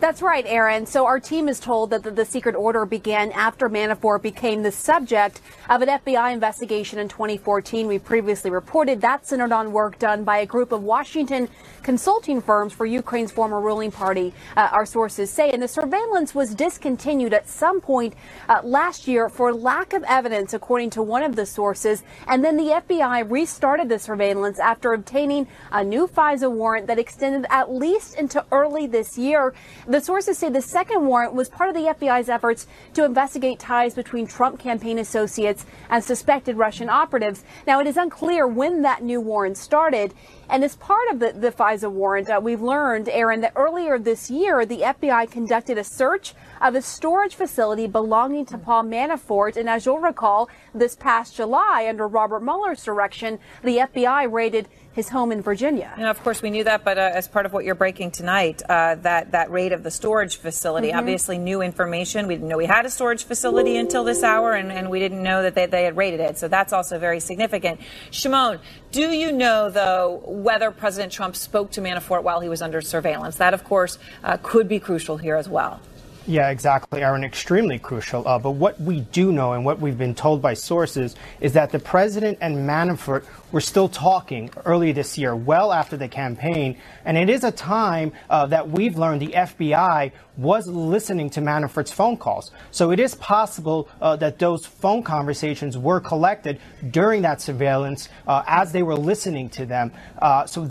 That's right, Erin. So our team is told that the, the, secret order began after Manafort became the subject of an FBI investigation in 2014. We previously reported that centered on work done by a group of Washington consulting firms for Ukraine's former ruling party, uh, our sources say. And the surveillance was discontinued at some point uh, last year for lack of evidence, according to one of the sources. And then the FBI restarted the surveillance after obtaining a new FISA warrant that extended at least into early this year. The sources say the second warrant was part of the FBI's efforts to investigate ties between Trump campaign associates and suspected Russian operatives. Now, it is unclear when that new warrant started. And as part of the, the FISA FISA warrant. Uh, we've learned, Erin, that earlier this year, the FBI conducted a search of a storage facility belonging to Paul Manafort. And as you'll recall, this past July, under Robert Mueller's direction, the FBI raided his home in Virginia. And of course, we knew that, but uh, as part of what you're breaking tonight, uh, that that raid of the storage facility, Mhm. obviously new information. We didn't know we had a storage facility until this hour, and, and we didn't know that they, they had raided it. So that's also very significant. Shimon, do you know though whether President Trump spoke to Manafort while he was under surveillance? That, of course, uh, could be crucial here as well. Yeah, exactly, Erin. Extremely crucial. Uh, but what we do know and what we've been told by sources is that the president and Manafort were still talking early this year, well after the campaign. And it is a time uh, that we've learned the FBI was listening to Manafort's phone calls. So it is possible uh, that those phone conversations were collected during that surveillance uh, as they were listening to them. Uh, so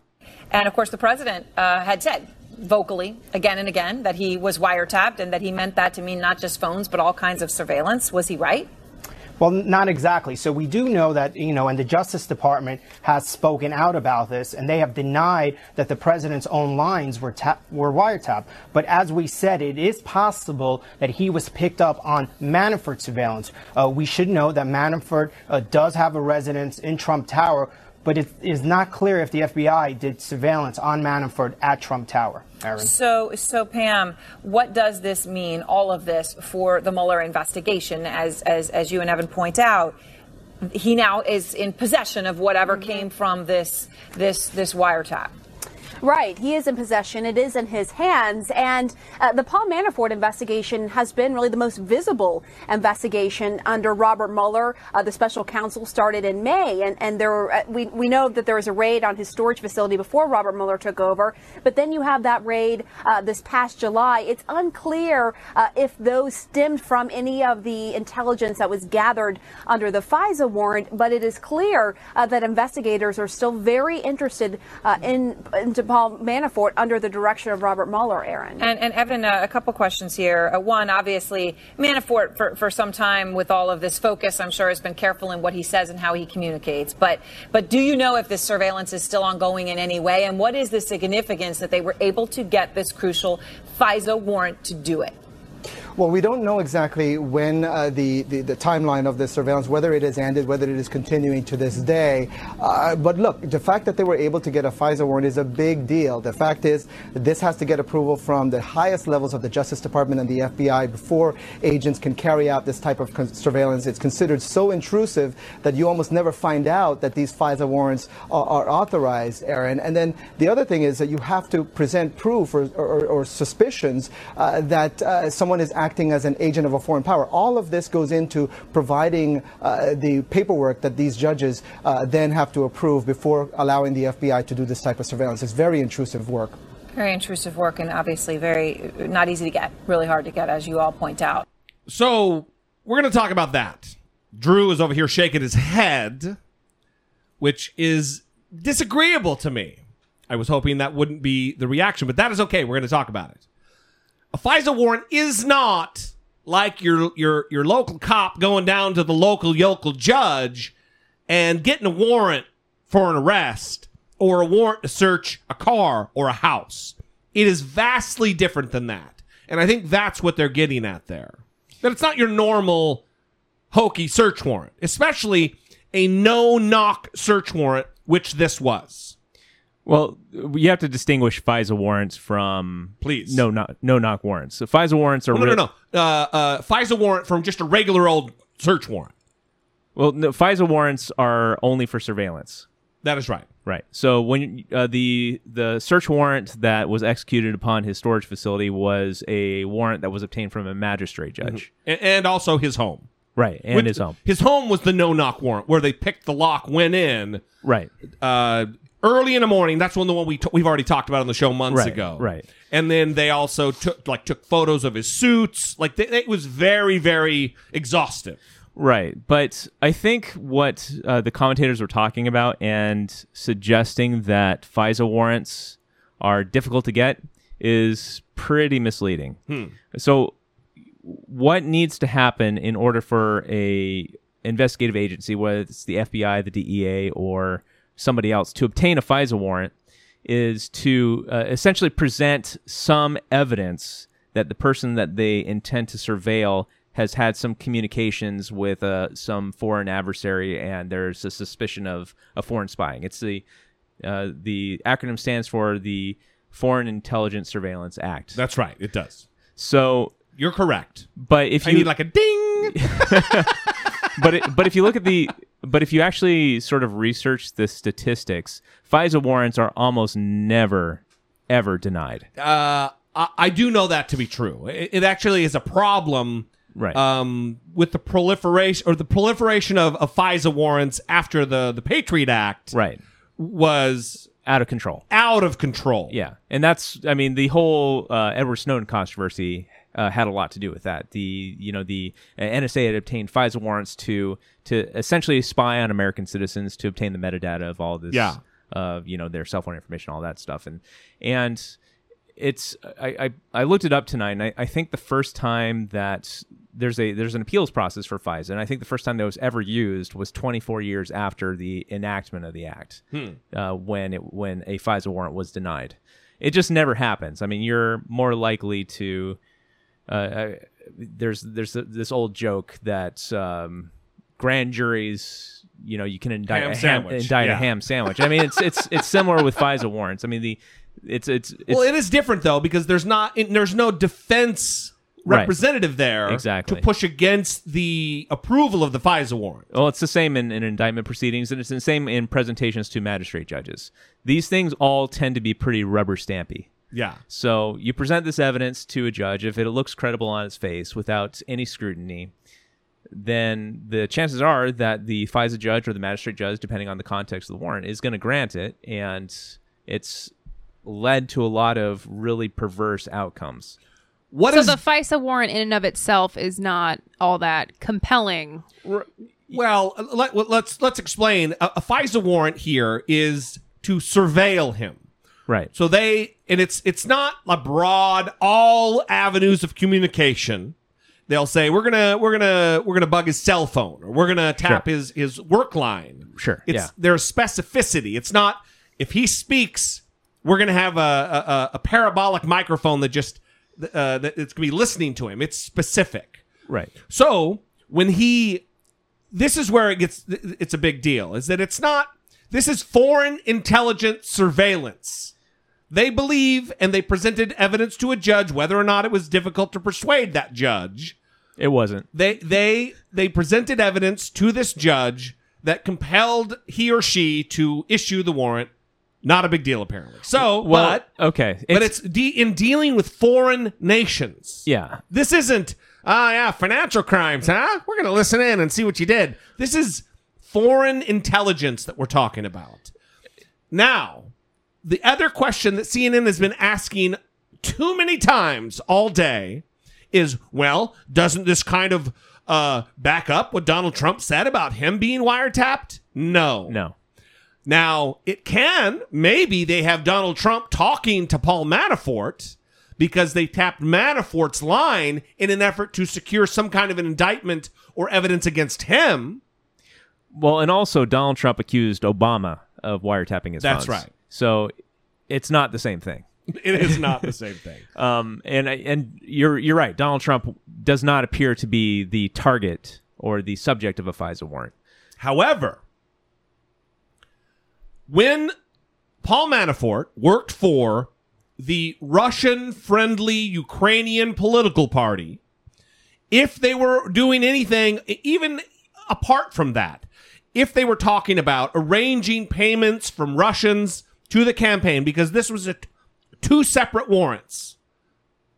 And of course, the president uh, had said vocally again and again that he was wiretapped and that he meant that to mean not just phones but all kinds of surveillance. Was he right? Well, not exactly. So we do know that, you know, and the Justice Department has spoken out about this, and they have denied that the president's own lines were ta- were wiretapped. But as we said, it is possible that he was picked up on Manafort surveillance. Uh, we should know that Manafort uh, does have a residence in Trump Tower, but it is not clear if the FBI did surveillance on Manafort at Trump Tower. Erin. So, so Pam, what does this mean? All of this for the Mueller investigation, as as as you and Evan point out, he now is in possession of whatever mm-hmm. came from this this this wiretap. Right. He is in possession. It is in his hands. And uh, the Paul Manafort investigation has been really the most visible investigation under Robert Mueller. Uh, the special counsel started in May. And, and there were, uh, we, we know that there was a raid on his storage facility before Robert Mueller took over. But then you have that raid uh, this past July. It's unclear uh, if those stemmed from any of the intelligence that was gathered under the FISA warrant. But it is clear uh, that investigators are still very interested uh, in into Paul Manafort under the direction of Robert Mueller, Erin. And, and Evan, uh, a couple questions here. Uh, one, obviously, Manafort for, for some time with all of this focus, I'm sure has been careful in what he says and how he communicates. But but do you know if this surveillance is still ongoing in any way? And what is the significance that they were able to get this crucial FISA warrant to do it? Well, we don't know exactly when uh, the, the, the timeline of this surveillance, whether it has ended, whether it is continuing to this day. Uh, but look, the fact that they were able to get a FISA warrant is a big deal. The fact is this has to get approval from the highest levels of the Justice Department and the FBI before agents can carry out this type of surveillance. It's considered so intrusive that you almost never find out that these FISA warrants are, are authorized, Erin. And then the other thing is that you have to present proof or, or, or suspicions uh, that uh, someone is acting as an agent of a foreign power. All of this goes into providing uh, the paperwork that these judges uh, then have to approve before allowing the FBI to do this type of surveillance. It's very intrusive work. Very intrusive work and obviously very not easy to get, really hard to get, as you all point out. So we're going to talk about that. Drew is over here shaking his head, which is disagreeable to me. I was hoping that wouldn't be the reaction, but that is okay. We're going to talk about it. A FISA warrant is not like your your your local cop going down to the local yokel judge and getting a warrant for an arrest or a warrant to search a car or a house. It is vastly different than that. And I think that's what they're getting at there. That it's not your normal hokey search warrant, especially a no knock search warrant, which this was. Well, you have to distinguish FISA warrants from please no knock no knock warrants. So FISA warrants are Oh, no, no, no, no. Uh, uh, FISA warrant from just a regular old search warrant. Well, no, FISA warrants are only for surveillance. That is right. Right. So when uh, the the search warrant that was executed upon his storage facility was a warrant that was obtained from a magistrate judge. And, and also his home. Right, and With- his home. His home was the no knock warrant where they picked the lock, went in. Right. Uh, early in the morning. That's when the one we t- we've already talked about on the show months Right, ago. right. And then they also took like took photos of his suits. Like they, it was very very exhaustive. Right. But I think what uh, the commentators were talking about and suggesting that FISA warrants are difficult to get is pretty misleading. Hmm. So what needs to happen in order for a investigative agency, whether it's the FBI, the DEA, or somebody else, to obtain a FISA warrant is to uh, essentially present some evidence that the person that they intend to surveil has had some communications with uh, some foreign adversary, and there's a suspicion of a foreign spying. It's the uh, the acronym stands for the Foreign Intelligence Surveillance Act. That's right. It does. So You're correct. but if I you need like a ding. (laughs) (laughs) but it, but if you look at the but if you actually sort of research the statistics, FISA warrants are almost never ever denied. uh, I, I do know that to be true. It, it actually is a problem, Right. Um, with the proliferation or the proliferation of, of FISA warrants after the the Patriot Act, Right. was Out of control. out of control. Yeah, and that's I mean the whole uh, Edward Snowden controversy uh, had a lot to do with that. The you know the uh, NSA had obtained FISA warrants to to essentially spy on American citizens to obtain the metadata of all this. Yeah. Uh, you know their cell phone information, all that stuff, and and it's I I, I looked it up tonight, and I, I think the first time that there's a there's an appeals process for FISA, and I think the first time that was ever used was 24 years after the enactment of the act, Hmm. uh, when it when a FISA warrant was denied. It just never happens. I mean, you're more likely to. Uh, there's there's this old joke that um, grand juries, you know, you can indict Ham a ham, sandwich, indict yeah. a ham sandwich. I mean, it's it's it's similar with FISA warrants. I mean, the it's it's, it's well, it is different though because there's not there's no defense Right. representative there Exactly. to push against the approval of the FISA warrant. Well, it's the same in, in indictment proceedings, and it's the same in presentations to magistrate judges. These things all tend to be pretty rubber stampy. Yeah. So you present this evidence to a judge. If it looks credible on its face without any scrutiny, then the chances are that the FISA judge or the magistrate judge, depending on the context of the warrant, is going to grant it. And it's led to a lot of really perverse outcomes. What so is the FISA warrant in and of itself is not all that compelling. well? Let, let's let's explain. A, a FISA warrant here is to surveil him. Right. So they and it's it's not a broad all avenues of communication. They'll say we're gonna we're gonna we're gonna bug his cell phone or we're gonna tap Sure. his his work line. Sure, It's yeah. there's specificity. It's not if he speaks, we're gonna have a a, a parabolic microphone that just uh, that it's gonna be listening to him. It's specific. Right. So when he, this is where it gets, it's a big deal. Is that it's not. This is foreign intelligence surveillance. They believe, and they presented evidence to a judge, whether or not it was difficult to persuade that judge. It wasn't. They they they presented evidence to this judge that compelled he or she to issue the warrant. Not a big deal, apparently. So, Well, but okay. but it's de- in dealing with foreign nations. Yeah. This isn't, ah, yeah, financial crimes, huh? We're going to listen in and see what you did. This is foreign intelligence that we're talking about. Now, the other question that CNN has been asking too many times all day is, well, doesn't this kind of uh, back up what Donald Trump said about him being wiretapped? No. No. Now, it can. Maybe they have Donald Trump talking to Paul Manafort because they tapped Manafort's line in an effort to secure some kind of an indictment or evidence against him. Well, and also Donald Trump accused Obama of wiretapping his That's phones. right. So it's not the same thing. It is not the same thing. (laughs) Um, and and you're you're right. Donald Trump does not appear to be the target or the subject of a FISA warrant. However, when Paul Manafort worked for the Russian friendly Ukrainian political party, if they were doing anything, even apart from that, if they were talking about arranging payments from Russians to the campaign, because this was a t- two separate warrants,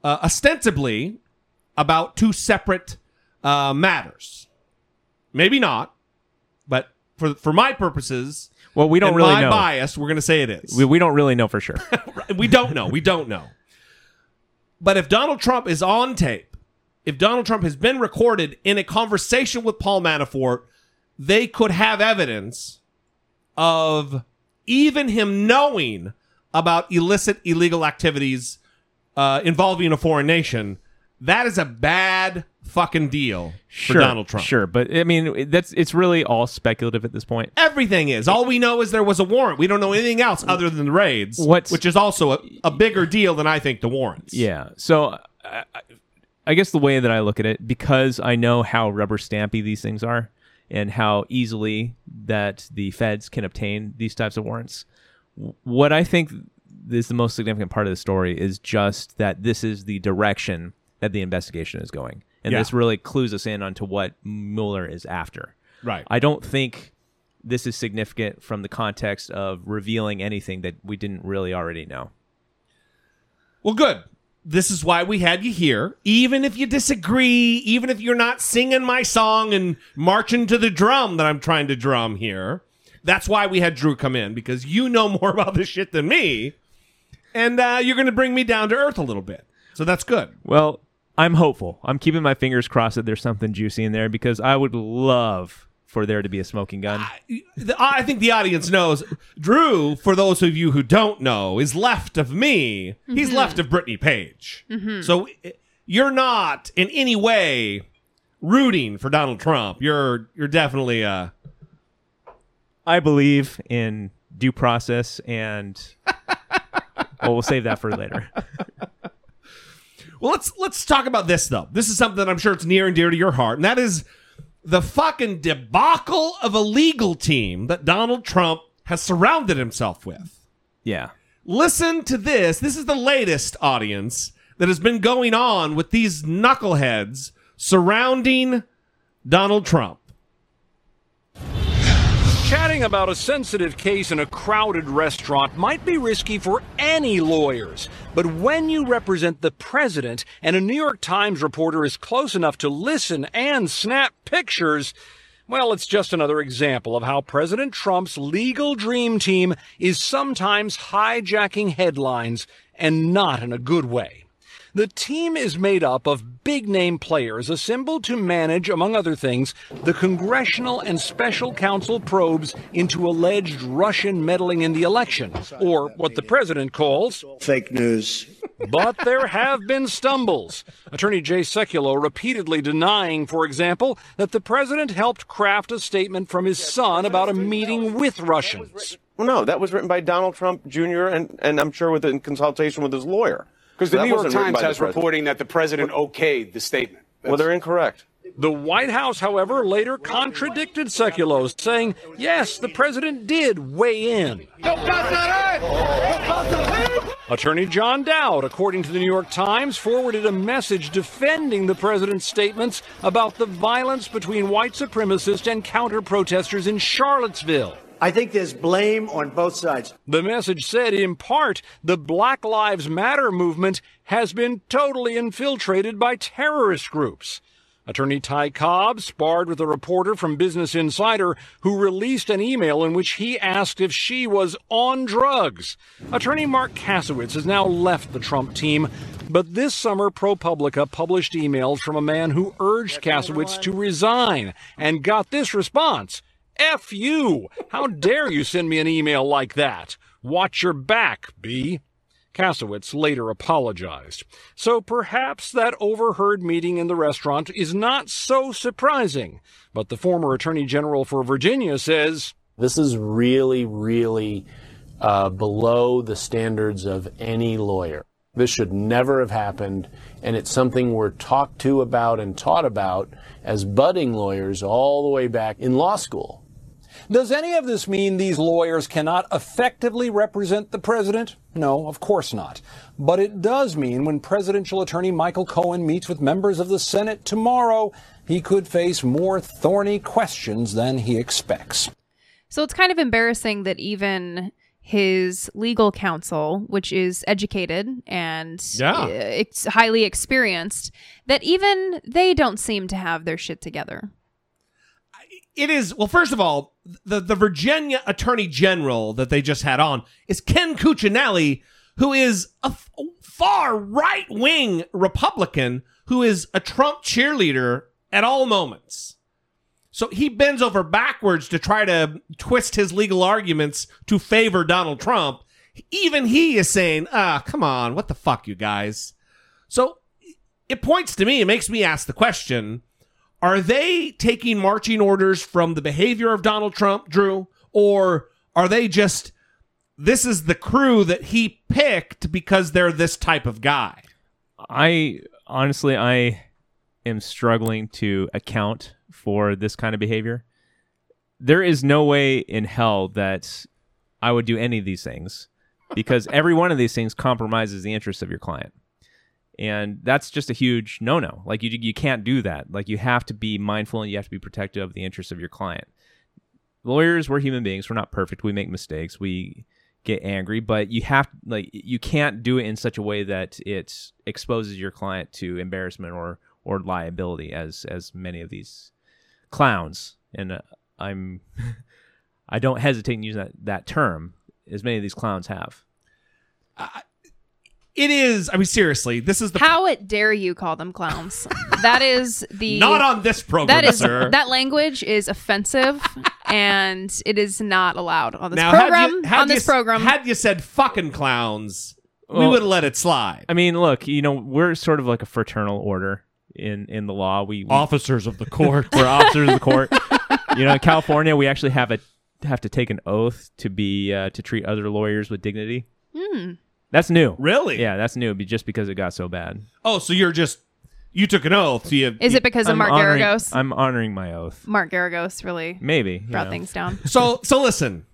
uh, ostensibly about two separate uh, matters. Maybe not, but for for my purposes, Well, we don't really my know. bias, we're going to say it is. We, we don't really know for sure. (laughs) we don't know. We don't know. But if Donald Trump is on tape, if Donald Trump has been recorded in a conversation with Paul Manafort, they could have evidence of even him knowing about illicit, illegal activities uh, involving a foreign nation That is a bad fucking deal for Sure, Donald Trump. Sure, but I mean, that's it's really all speculative at this point. Everything is. All we know is there was a warrant. We don't know anything else other than the raids, What's- which is also a, a bigger deal than I think the warrants. Yeah. So I, I- I guess the way that I look at it, because I know how rubber stampy these things are and how easily that the feds can obtain these types of warrants, what I think is the most significant part of the story is just that this is the direction that the investigation is going. And Yeah. this really clues us in onto what Mueller is after. Right. I don't think this is significant from the context of revealing anything that we didn't really already know. Well, good. This is why we had you here. Even if you disagree, even if you're not singing my song and marching to the drum that I'm trying to drum here, that's why we had Drew come in because you know (laughs) more about this shit than me, and uh, you're going to bring me down to earth a little bit. So that's good. Well, I'm hopeful. I'm keeping my fingers crossed that there's something juicy in there because I would love for there to be a smoking gun. The, I think the audience knows. Drew, for those of you who don't know, is left of me. He's Mhm. left of Brittany Page. Mhm. So you're not in any way rooting for Donald Trump. You're you're definitely uh I believe in due process and (laughs) well, we'll save that for later. Well, let's let's talk about this though. This is something that I'm sure it's near and dear to your heart, and that is the fucking debacle of a legal team that Donald Trump has surrounded himself with. Yeah. Listen to this. This is the latest audience that has been going on with these knuckleheads surrounding Donald Trump. About a sensitive case in a crowded restaurant might be risky for any lawyers. But when you represent the president and a New York Times reporter is close enough to listen and snap pictures, well, it's just another example of how President Trump's legal dream team is sometimes hijacking headlines and not in a good way. The team is made up of big name players assembled to manage, among other things, the congressional and special counsel probes into alleged Russian meddling in the election, or what the president calls fake news. (laughs) but there have been stumbles. Attorney Jay Sekulow repeatedly denying, for example, that the president helped craft a statement from his son about a meeting with Russians. Well, no, that was written by Donald Trump Jr. and, and I'm sure with in consultation with his lawyer. Because the That New York Times has reporting that the president okayed the statement. Well, they're incorrect. The White House, however, later contradicted Sekulow, saying, yes, the president did weigh in. Attorney John Dowd, according to the New York Times, forwarded a message defending the president's statements about the violence between white supremacists and counter protesters in Charlottesville. I think there's blame on both sides. The message said, in part, the Black Lives Matter movement has been totally infiltrated by terrorist groups. Attorney Ty Cobb sparred with a reporter from Business Insider who released an email in which he asked if she was on drugs. Attorney Marc Kasowitz has now left the Trump team, but this summer ProPublica published emails from a man who urged Kasowitz to resign and got this response. F you! How dare you send me an email like that? Watch your back, B. Kasowitz later apologized. So perhaps that overheard meeting in the restaurant is not so surprising. But the former Attorney General for Virginia says This is really, really uh, below the standards of any lawyer. This should never have happened, and it's something we're talked to about and taught about as budding lawyers all the way back in law school. Does any of this mean these lawyers cannot effectively represent the president? No, of course not. But it does mean when presidential attorney Michael Cohen meets with members of the Senate tomorrow, he could face more thorny questions than he expects. So it's kind of embarrassing that even his legal counsel, which is educated and Yeah. uh, ex- highly experienced, that even they don't seem to have their shit together. It is well. First of all, the the Virginia Attorney General that they just had on is Ken Cuccinelli, who is a f- far right wing Republican who is a Trump cheerleader at all moments. So he bends over backwards to try to twist his legal arguments to favor Donald Trump. Even he is saying, "Ah, come on, what the fuck, you guys." So it points to me, it makes me ask the question are they taking marching orders from the behavior of Donald Trump, Drew? Or are they just, this is the crew that he picked because they're this type of guy? I honestly, I am struggling to account for this kind of behavior. There is no way in hell that I would do any of these things because every one of these things compromises the interests of your client. And that's just a huge no no. Like, you, you can't do that. Like, you have to be mindful and you have to be protective of the interests of your client. Lawyers, we're human beings. We're not perfect. We make mistakes. We get angry, but you have like you can't do it in such a way that it exposes your client to embarrassment or or liability as as many of these clowns and uh, I'm (laughs) I don't hesitate in using that that term as many of these clowns have. It is, I mean, seriously, this is the. How it dare you call them clowns? (laughs) that is the Not on this program, That is sir. that language is offensive, and it is not allowed on this now, had program. you- had on you this s- program, Had you said fucking clowns, we Well- would have let it slide. I mean, look, you know, we're sort of like a fraternal order in in the law. We, we Officers of the (laughs) court. we're officers of the court. You know, in California, we actually have a have to take an oath to be uh, to treat other lawyers with dignity. That's new. Really? Yeah, that's new. But just because it got so bad. Oh, so you're just you took an oath. So you, Is it because of I'm Mark honoring, Geragos? I'm honoring my oath. Mark Geragos really Maybe you brought know. things down. (laughs) So so listen,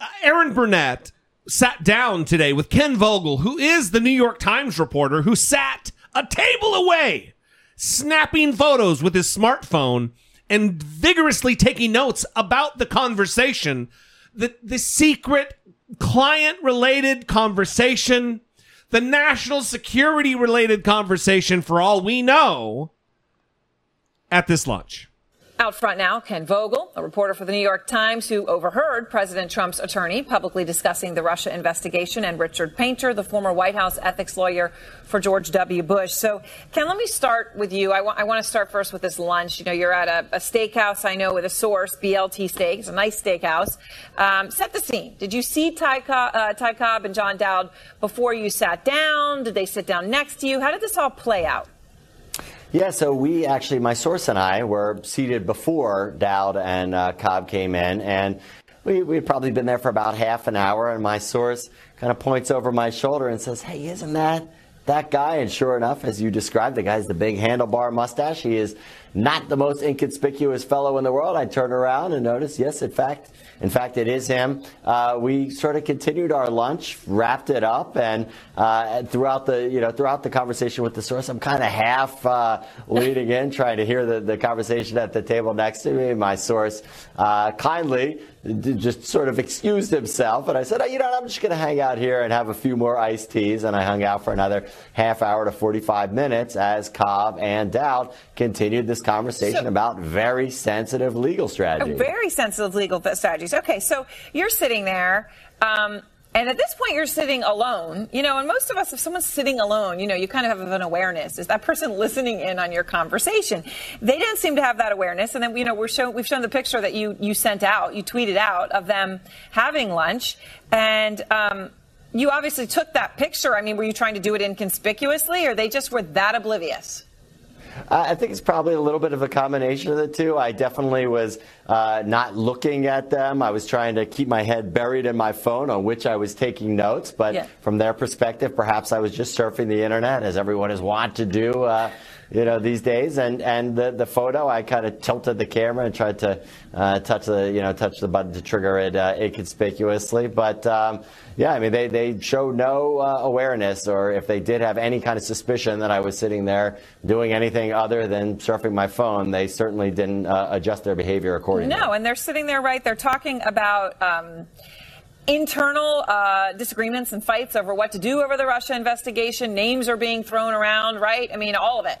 uh, Erin Burnett sat down today with Ken Vogel, who is the New York Times reporter, who sat a table away, snapping photos with his smartphone and vigorously taking notes about the conversation, the the secret client related conversation, the national security related conversation for all we know at this lunch. Out front now, Ken Vogel, a reporter for the New York Times who overheard President Trump's attorney publicly discussing the Russia investigation, and Richard Painter, the former White House ethics lawyer for George W. Bush. So, Ken, let me start with you. I wa- I want to start first with this lunch. You know, you're at a, a steakhouse, I know, with a source, BLT Steak. It's a nice steakhouse. Um, set the scene. Did you see Ty, Co- uh, Ty Cobb and John Dowd before you sat down? Did they sit down next to you? How did this all play out? Yeah, so we actually, my source and I were seated before Dowd and uh, Cobb came in, and we we had probably been there for about half an hour. And my source kind of points over my shoulder and says, "Hey, isn't that that guy?" And sure enough, as you described, the guy's the big handlebar mustache. He is not the most inconspicuous fellow in the world. I turn around and notice, yes, in fact, in fact, it is him. Uh, we sort of continued our lunch, wrapped it up, and, uh, and throughout the you know throughout the conversation with the source, I'm kind of half uh, (laughs) leaning in, trying to hear the, the conversation at the table next to me. My source uh, kindly just sort of excused himself, and I said, oh, you know, what, I'm just going to hang out here and have a few more iced teas, and I hung out for another half hour to 45 minutes as Cobb and Dowd continued this conversation about very sensitive legal strategy. A very sensitive legal strategies. Okay, so you're sitting there. Um, and at this point, you're sitting alone, you know, and most of us, if someone's sitting alone, you know, you kind of have an awareness. Is that person listening in on your conversation? They didn't seem to have that awareness. And then, you know, we're show, we've shown the picture that you, you sent out, you tweeted out of them having lunch. And, um, you obviously took that picture. I mean, were you trying to do it inconspicuously or they just were that oblivious? Uh, I think it's probably a little bit of a combination of the two. I definitely was uh, not looking at them. I was trying to keep my head buried in my phone on which I was taking notes. But Yeah. from their perspective, perhaps I was just surfing the internet, as everyone is wont to do. Uh, you know these days, and and the the photo, I kind of tilted the camera and tried to uh, touch the you know touch the button to trigger it uh, inconspicuously. But um, yeah, I mean they they show no uh, awareness, or if they did have any kind of suspicion that I was sitting there doing anything other than surfing my phone, they certainly didn't uh, adjust their behavior accordingly. No, and they're sitting there, right? They're talking about um, internal uh, disagreements and fights over what to do over the Russia investigation. Names are being thrown around, right? I mean, all of it.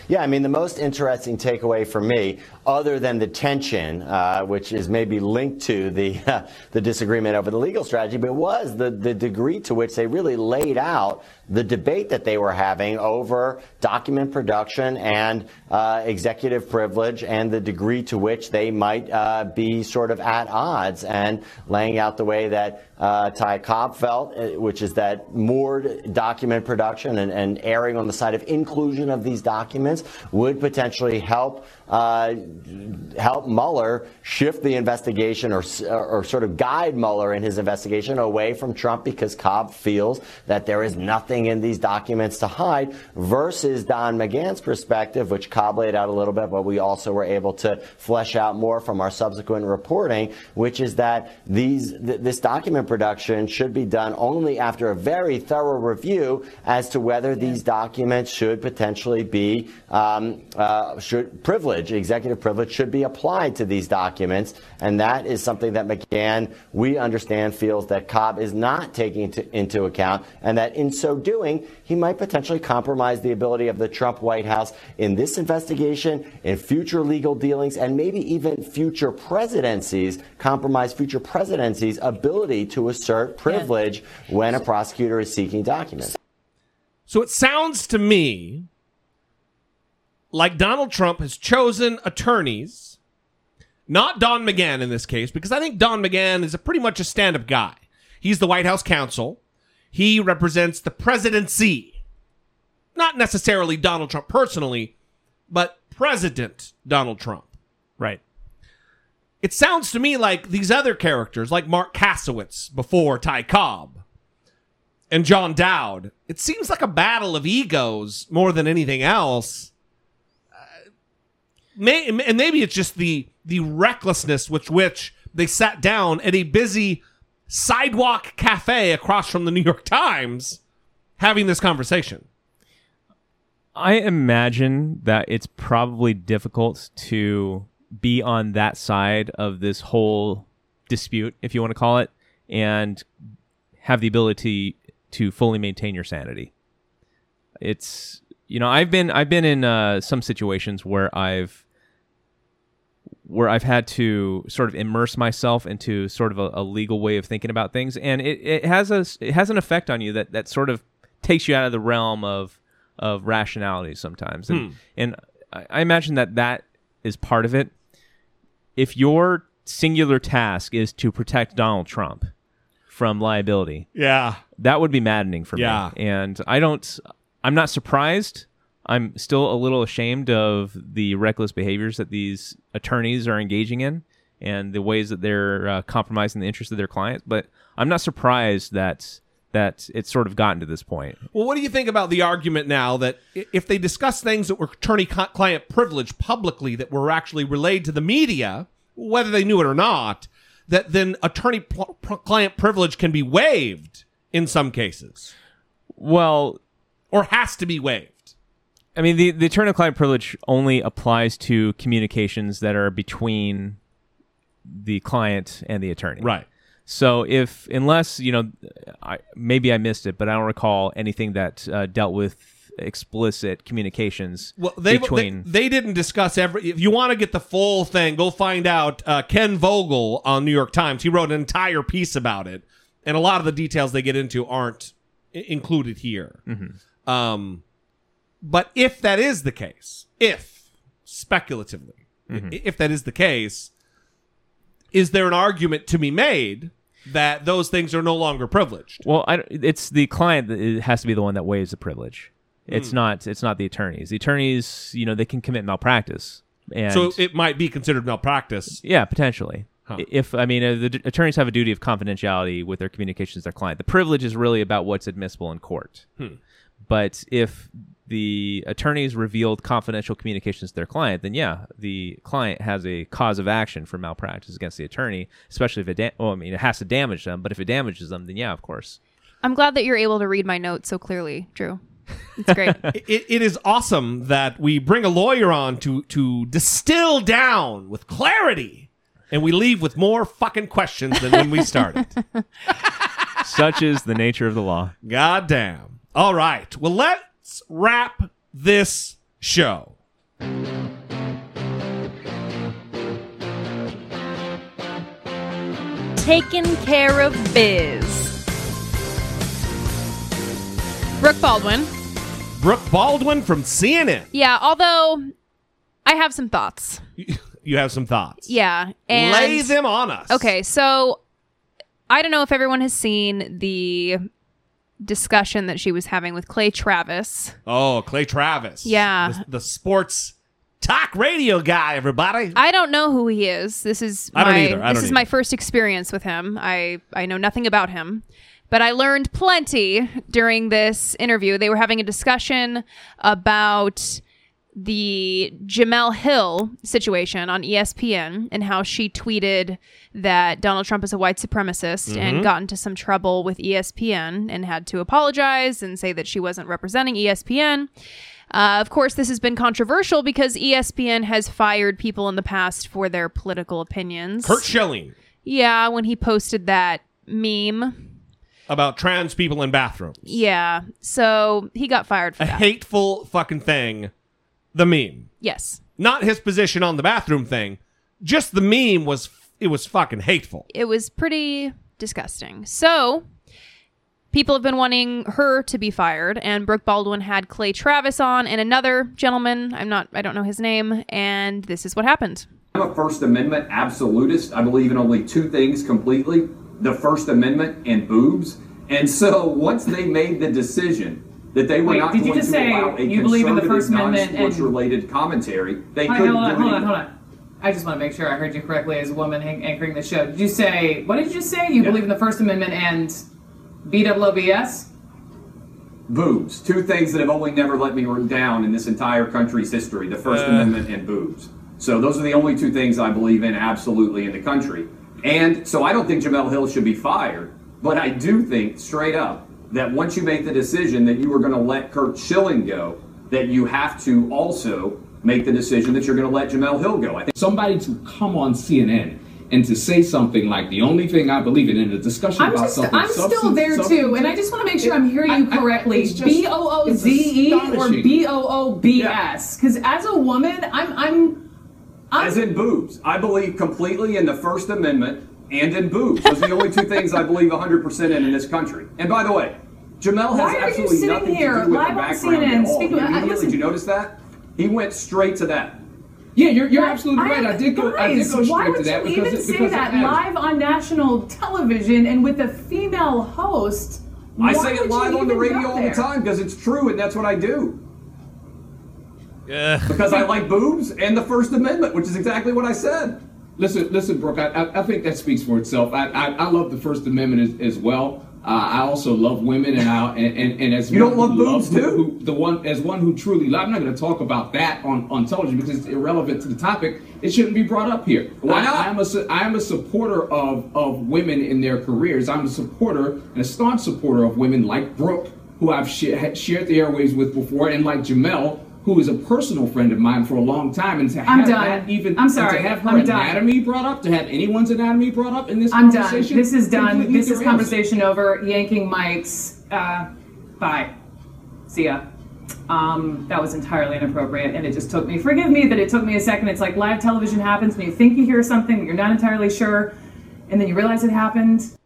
Yeah, I mean, the most interesting takeaway for me, other than the tension, uh, which is maybe linked to the (laughs) uh, the disagreement over the legal strategy, but was the, the degree to which they really laid out the debate that they were having over document production and uh, executive privilege and the degree to which they might uh, be sort of at odds and laying out the way that uh, Ty Cobb felt, uh, which is that more document production and, and erring on the side of inclusion of these documents would potentially help uh, help Mueller shift the investigation or, or sort of guide Mueller in his investigation away from Trump because Cobb feels that there is nothing in these documents to hide versus Don McGahn's perspective, which Cobb laid out a little bit, but we also were able to flesh out more from our subsequent reporting, which is that these th- this document production should be done only after a very thorough review as to whether these documents should potentially be um, uh, should privilege executive privilege should be applied to these documents, and that is something that McGahn we understand feels that Cobb is not taking into, into account, and that in so doing he might potentially compromise the ability of the Trump White House in this investigation, in future legal dealings, and maybe even future presidencies, compromise future presidencies' ability to assert privilege when a prosecutor is seeking documents. So it sounds to me like Donald Trump has chosen attorneys, not Don McGahn in this case, because I think Don McGahn is a pretty much a stand up guy. He's the White House counsel, he represents the presidency. Not necessarily Donald Trump personally, but President Donald Trump. Right. It sounds to me like these other characters, like Marc Kasowitz before Ty Cobb and John Dowd, it seems like a battle of egos more than anything else. May, and maybe it's just the the recklessness with which they sat down at a busy sidewalk cafe across from the New York Times having this conversation. I imagine that it's probably difficult to be on that side of this whole dispute, if you want to call it, and have the ability to fully maintain your sanity. It's you know I've been I've been in uh, some situations where I've where I've had to sort of immerse myself into sort of a, a legal way of thinking about things, and it, it has a it has an effect on you that that sort of takes you out of the realm of of rationality sometimes, and Hmm. and I, imagine that that is part of it. If your singular task is to protect Donald Trump from liability, Yeah. that would be maddening for Yeah. me. And I don't, I'm not surprised. I'm still a little ashamed of the reckless behaviors that these attorneys are engaging in and the ways that they're uh, compromising the interests of their clients. But I'm not surprised that that it's sort of gotten to this point. Well, what do you think about the argument now that if they discuss things that were attorney client privilege publicly that were actually relayed to the media, whether they knew it or not, that then attorney client privilege can be waived in some cases? Well, or has to be waived. I mean, the, the attorney-client privilege only applies to communications that are between the client and the attorney. Right. So if, unless, you know, I, maybe I missed it, but I don't recall anything that uh, dealt with explicit communications Well, they, between. they they didn't discuss every. If you want to get the full thing, go find out uh, Ken Vogel on New York Times. He wrote an entire piece about it, and a lot of the details they get into aren't I- included here. Mhm. Um, but if that is the case, if speculatively, Mhm. if that is the case, is there an argument to be made that those things are no longer privileged? Well, I, it's the client that it has to be the one that waives the privilege. It's Hmm. not. It's not the attorneys. The attorneys, you know, they can commit malpractice. And so it might be considered malpractice. Yeah, potentially. Huh. If I mean, uh, the attorneys have a duty of confidentiality with their communications to their client. The privilege is really about what's admissible in court. Hmm. But if the attorneys revealed confidential communications to their client, then yeah, the client has a cause of action for malpractice against the attorney, especially if it. Da- well, I mean, it has to damage them, but if it damages them, then yeah, of course. I'm glad that you're able to read my notes so clearly, Drew. It's great. (laughs) it, it is awesome that we bring a lawyer on to to distill down with clarity, and we leave with more fucking questions than when we started. (laughs) Such is the nature of the law. God damn. All right. Well, let's wrap this show. Taking care of biz. Brooke Baldwin. Brooke Baldwin from CNN. Yeah, although I have some thoughts. (laughs) You have some thoughts. Yeah. And Lay them on us. Okay, so I don't know if everyone has seen the discussion that she was having with Clay Travis. Oh, Clay Travis. Yeah. The, the sports talk radio guy, everybody. I don't know who he is. This is my, I don't either. I this don't is my first experience with him. I I know nothing about him. But I learned plenty during this interview. They were having a discussion about the Jemele Hill situation on ESPN and how she tweeted that Donald Trump is a white supremacist and Mhm. got into some trouble with ESPN and had to apologize and say that she wasn't representing ESPN. Uh, of course, this has been controversial because ESPN has fired people in the past for their political opinions. Curt Schilling Yeah, when he posted that meme. about trans people in bathrooms. Yeah, so he got fired for A that. hateful fucking thing. The meme. yes. Not his position on the bathroom thing. Just the meme was it was fucking hateful. it was pretty disgusting. So, people have been wanting her to be fired, and Brooke Baldwin had Clay Travis on and another gentleman. I'm not, I don't know his name, and this is what happened. I'm a First Amendment absolutist. I believe in only two things completely the First Amendment and boobs. And so once they made the decision that they were Wait, not did you going just to say allow a you believe in the conservative, First Amendment and- non-sports related commentary, they Hi, couldn't hold on, do hold on, anything. hold on. I just want to make sure I heard you correctly as a woman an- anchoring the show. Did you say, what did you say? You believe in the First Amendment and BWOBS? Boobs. Two things that have only never let me down in this entire country's history the First Uh. Amendment and boobs. So those are the only two things I believe in absolutely in the country. And so I don't think Jemele Hill should be fired, but I do think straight up that once you make the decision that you are going to let Curt Schilling go, that you have to also make the decision that you're going to let Jemele Hill go. I think somebody to come on CNN and to say something like the only thing I believe in in a discussion I'm about just, something I'm still there too, and I just want to make sure I'm hearing you correctly. B O O Z E or. B O O B S? Because as a woman, I'm, I'm, As in boobs. I believe completely in the First Amendment and in boobs. Those are the only two things I believe 100% in in this country. And by the way, Jemele has Why are you absolutely sitting nothing here to do with live the on background CNN at all. speaking- I- Immediately, listen- did you notice that? He went straight to that. Yeah, you're, you're absolutely right. I did go. I did Guys, go why straight would to that you because even it, say because it that has- live on national television and with a female host? I Why say it would you live on the even radio go all the there? time because it's true and that's what I do. Yeah. Because I like boobs and the First Amendment, which is exactly what I said. Listen, listen, Brooke. I, I, think that speaks for itself. I, I, I love the First Amendment as, as well. Uh, I also love women, and I and, and, and as You one don't love who boobs, too? who- the one as one who truly love. I'm not going to talk about that on, on television because it's irrelevant to the topic. It shouldn't be brought up here. Why I- not? I, am a I am a supporter of of women in their careers. I'm a supporter and a staunch supporter of women like Brooke, who I've sh- shared the airways with before, and like Jemele. Who is a personal friend of mine for a long time, and to have I'm done. that even I'm sorry. to have her I'm done. anatomy brought up, to have anyone's anatomy brought up in this I'm done. conversation. This is done. This is it. conversation over. Yanking mics. Uh, bye. See ya. Um, that was entirely inappropriate, and it just took me. Forgive me that it took me a second. It's like live television happens, and you think you hear something, but you're not entirely sure, and then you realize it happened.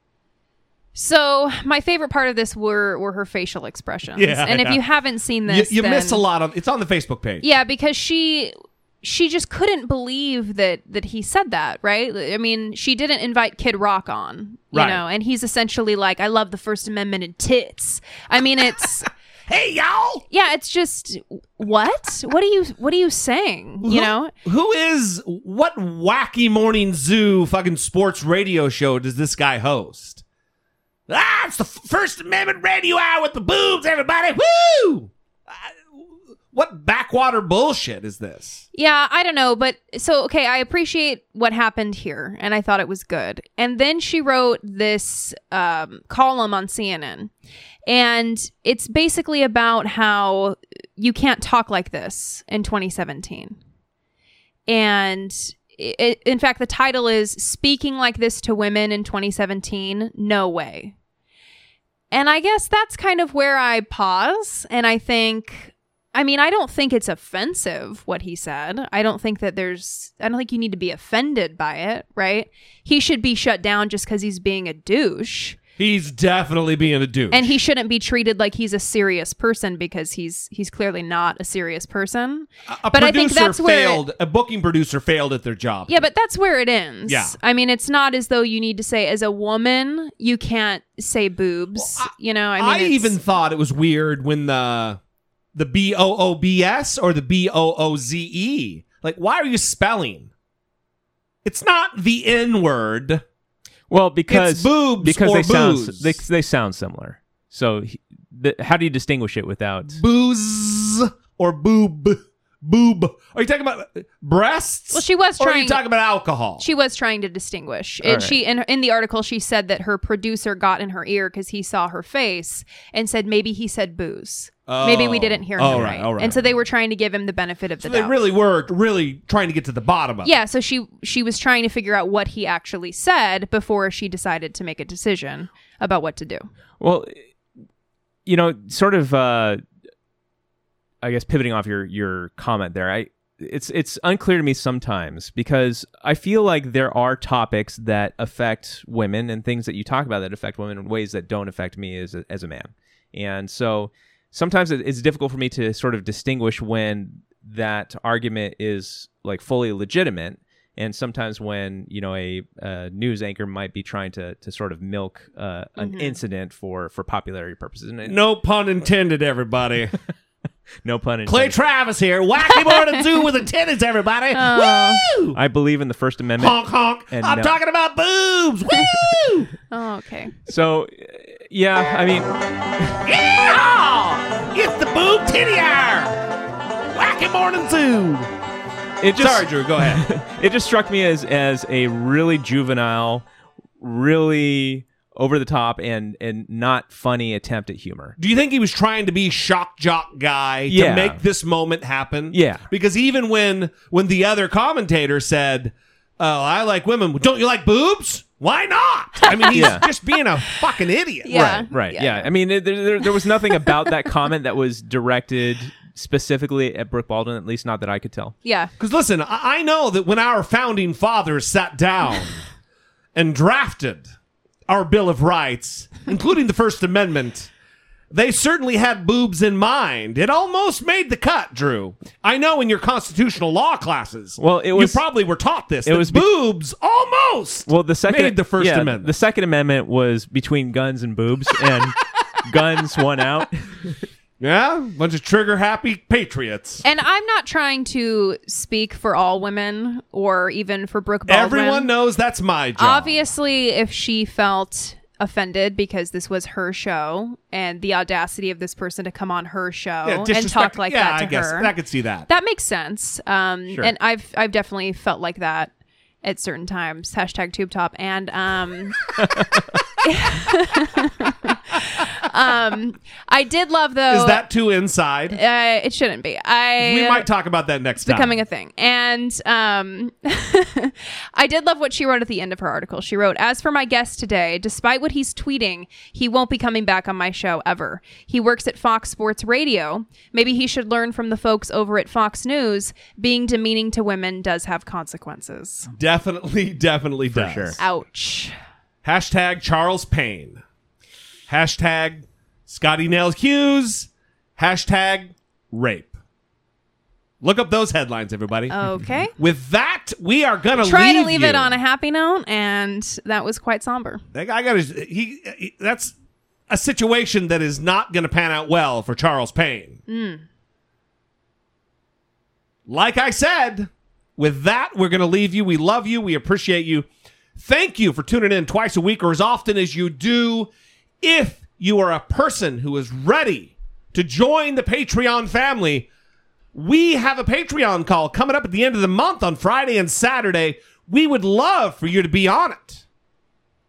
So my favorite part of this were were her facial expressions. Yeah, and if yeah. you haven't seen You, this, you then- missed a lot of it's on the Facebook page. Yeah, because she she just couldn't believe that that he said that, right? I mean, she didn't invite Kid Rock on, you Right. know, and he's essentially like, "I love the First Amendment and tits." I mean, it's (laughs) hey y'all. Yeah, it's just what? What are you what are you saying? You Who- know? who is what wacky morning zoo fucking sports radio show does this guy host? Ah, it's the First Amendment Radio Hour with the boobs, everybody. Woo! What backwater bullshit is this? Yeah, I don't know, but so okay, I appreciate what happened here, and I thought it was good. And then she wrote this um, column on CNN, and it's basically about how you can't talk like this in 2017. And it, in fact, the title is "Speaking Like This to Women in 2017." No way. And I guess that's kind of where I pause, and I think I mean, I don't think it's offensive what he said. I don't think that there's, I don't think you need to be offended by it, right? He should be shut down just because he's being a douche. He's definitely being a douche. And he shouldn't be treated like he's a serious person because he's he's clearly not a serious person. a but I think that's where it- failed. a booking producer failed at their job. Yeah, but that's where it ends. Yeah. I mean, it's not as though you need to say as a woman you can't say boobs. you know, I mean, I even thought it was weird when the the B O O B S or the B O O Z E. Like, why are you spelling? It's not the N word. Well, because It's boobs because or they sound they they sound similar. So he, the, how do you distinguish it without booze or boob boob? Are you talking about uh, breasts? Well, she was Or are you trying- talking about alcohol? She was trying to distinguish. All And right. she in in the article she said that her producer got in her ear because he saw her face and said maybe he said booze. Maybe we Oh. didn't hear him right, right. all right. And so they were trying to give him the benefit of So the they doubt. really were really trying to get to the bottom of it. yeah, so she she was trying to figure out what he actually said before she decided to make a decision about what to do. Well, you know, sort of. Uh, I guess pivoting off your your comment there, I it's it's unclear to me sometimes because I feel like there are topics that affect women and things that you talk about that affect women in ways that don't affect me as a, as a man, and so sometimes it's difficult for me to sort of distinguish when that argument is like fully legitimate and sometimes when you know a, uh news anchor might be trying to to sort of milk uh, an Mhm. incident for for popularity purposes and it- No pun intended, everybody. (laughs) (laughs) no pun intended Clay Travis here. Wacky Morning Zoo with attendance, everybody. (laughs) Woo! I believe in the First Amendment. Honk honk. and I'm no- talking about boobs. Woo! (laughs) Oh, okay. So, uh, yeah, I mean, Yeehaw! It's the boob titty hour. Wacky Morning Zoo. it just Sorry, Drew. Go ahead. it just struck me as as a really juvenile, really over the top and and not funny attempt at humor. Do you think he was trying to be shock jock guy Yeah. to make this moment happen? Yeah. Because even when when the other commentator said, "Oh, I like women. Don't you like boobs? Why not?" I mean, he's (laughs) Yeah. just being a fucking idiot. Right, right. Yeah. I mean, there, there, there was nothing about that comment that was directed specifically at Brooke Baldwin, at least not that I could tell. Yeah. Because listen, I I know that when our founding fathers sat down (laughs) and drafted our Bill of Rights, including the First Amendment, they certainly had boobs in mind. It almost made the cut, Drew. I know in your constitutional law classes. Well, it was- you probably were taught this. it was be- boobs almost. Well, the second made the First yeah, Amendment. The Second Amendment was between guns and boobs, and (laughs) guns won out. Yeah, bunch of trigger happy patriots. And I'm not trying to speak for all women or even for Brooke Baldwin. Everyone knows that's my job. Obviously, if she felt offended because this was her show and the audacity of this person to come on her show Yeah, and talk like yeah, that to I guess her. I could see that. That makes sense. Um, Sure. and I've I've definitely felt like that at certain times. Hashtag tube top and um (laughs) (laughs) (laughs) um I did love though Is that too inside? uh, it shouldn't be. I we might talk about that next it's time. becoming a thing. And um, (laughs) I did love what she wrote at the end of her article. She wrote, As for my guest today, despite what he's tweeting, he won't be coming back on my show ever. He works at Fox Sports Radio. Maybe he should learn from the folks over at Fox News. Being demeaning to women does have consequences. Definitely, definitely does. sure. Ouch. Hashtag Charles Payne. Hashtag Scottie Nell Hughes. Hashtag rape. Look up those headlines, everybody. Okay. (laughs) With that, we are gonna Try leave to leave you. it on a happy note, and that was quite somber. That guy got. He, he. That's a situation that is not going to pan out well for Charles Payne. Mm. Like I said, with that, we're going to leave you. We love you. We appreciate you. Thank you for tuning in twice a week or as often as you do. If you are a person who is ready to join the Patreon family, we have a Patreon call coming up at the end of the month on Friday and Saturday. We would love for you to be on it.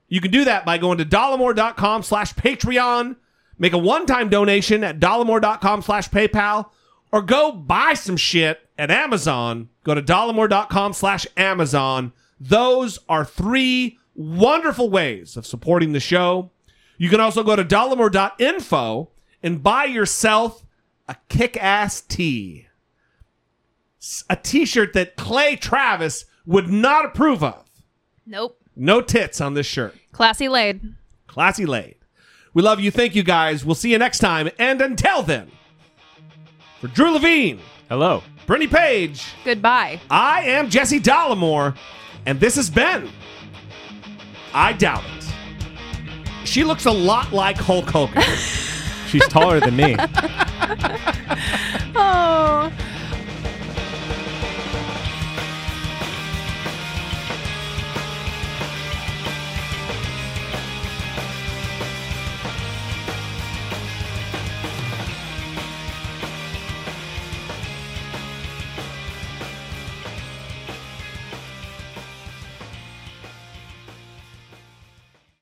You can do that by going to dollemore.com slash Patreon, make a one-time donation at dollemore.com slash PayPal, or go buy some shit at Amazon. Go to dollemore.com slash Amazon. Those are three wonderful ways of supporting the show. You can also go to dollemore.info and buy yourself a kick ass tee. S- A t shirt that Clay Travis would not approve of. Nope. No tits on this shirt. Classy laid. Classy laid. We love you. Thank you guys. We'll see you next time. And until then, for Drew Levine, hello, Brittany Page, Goodbye. I am Jesse Dollemore, and this is Ben. I doubt it. She looks a lot like Hulk Hogan. (laughs) She's taller than me. oh.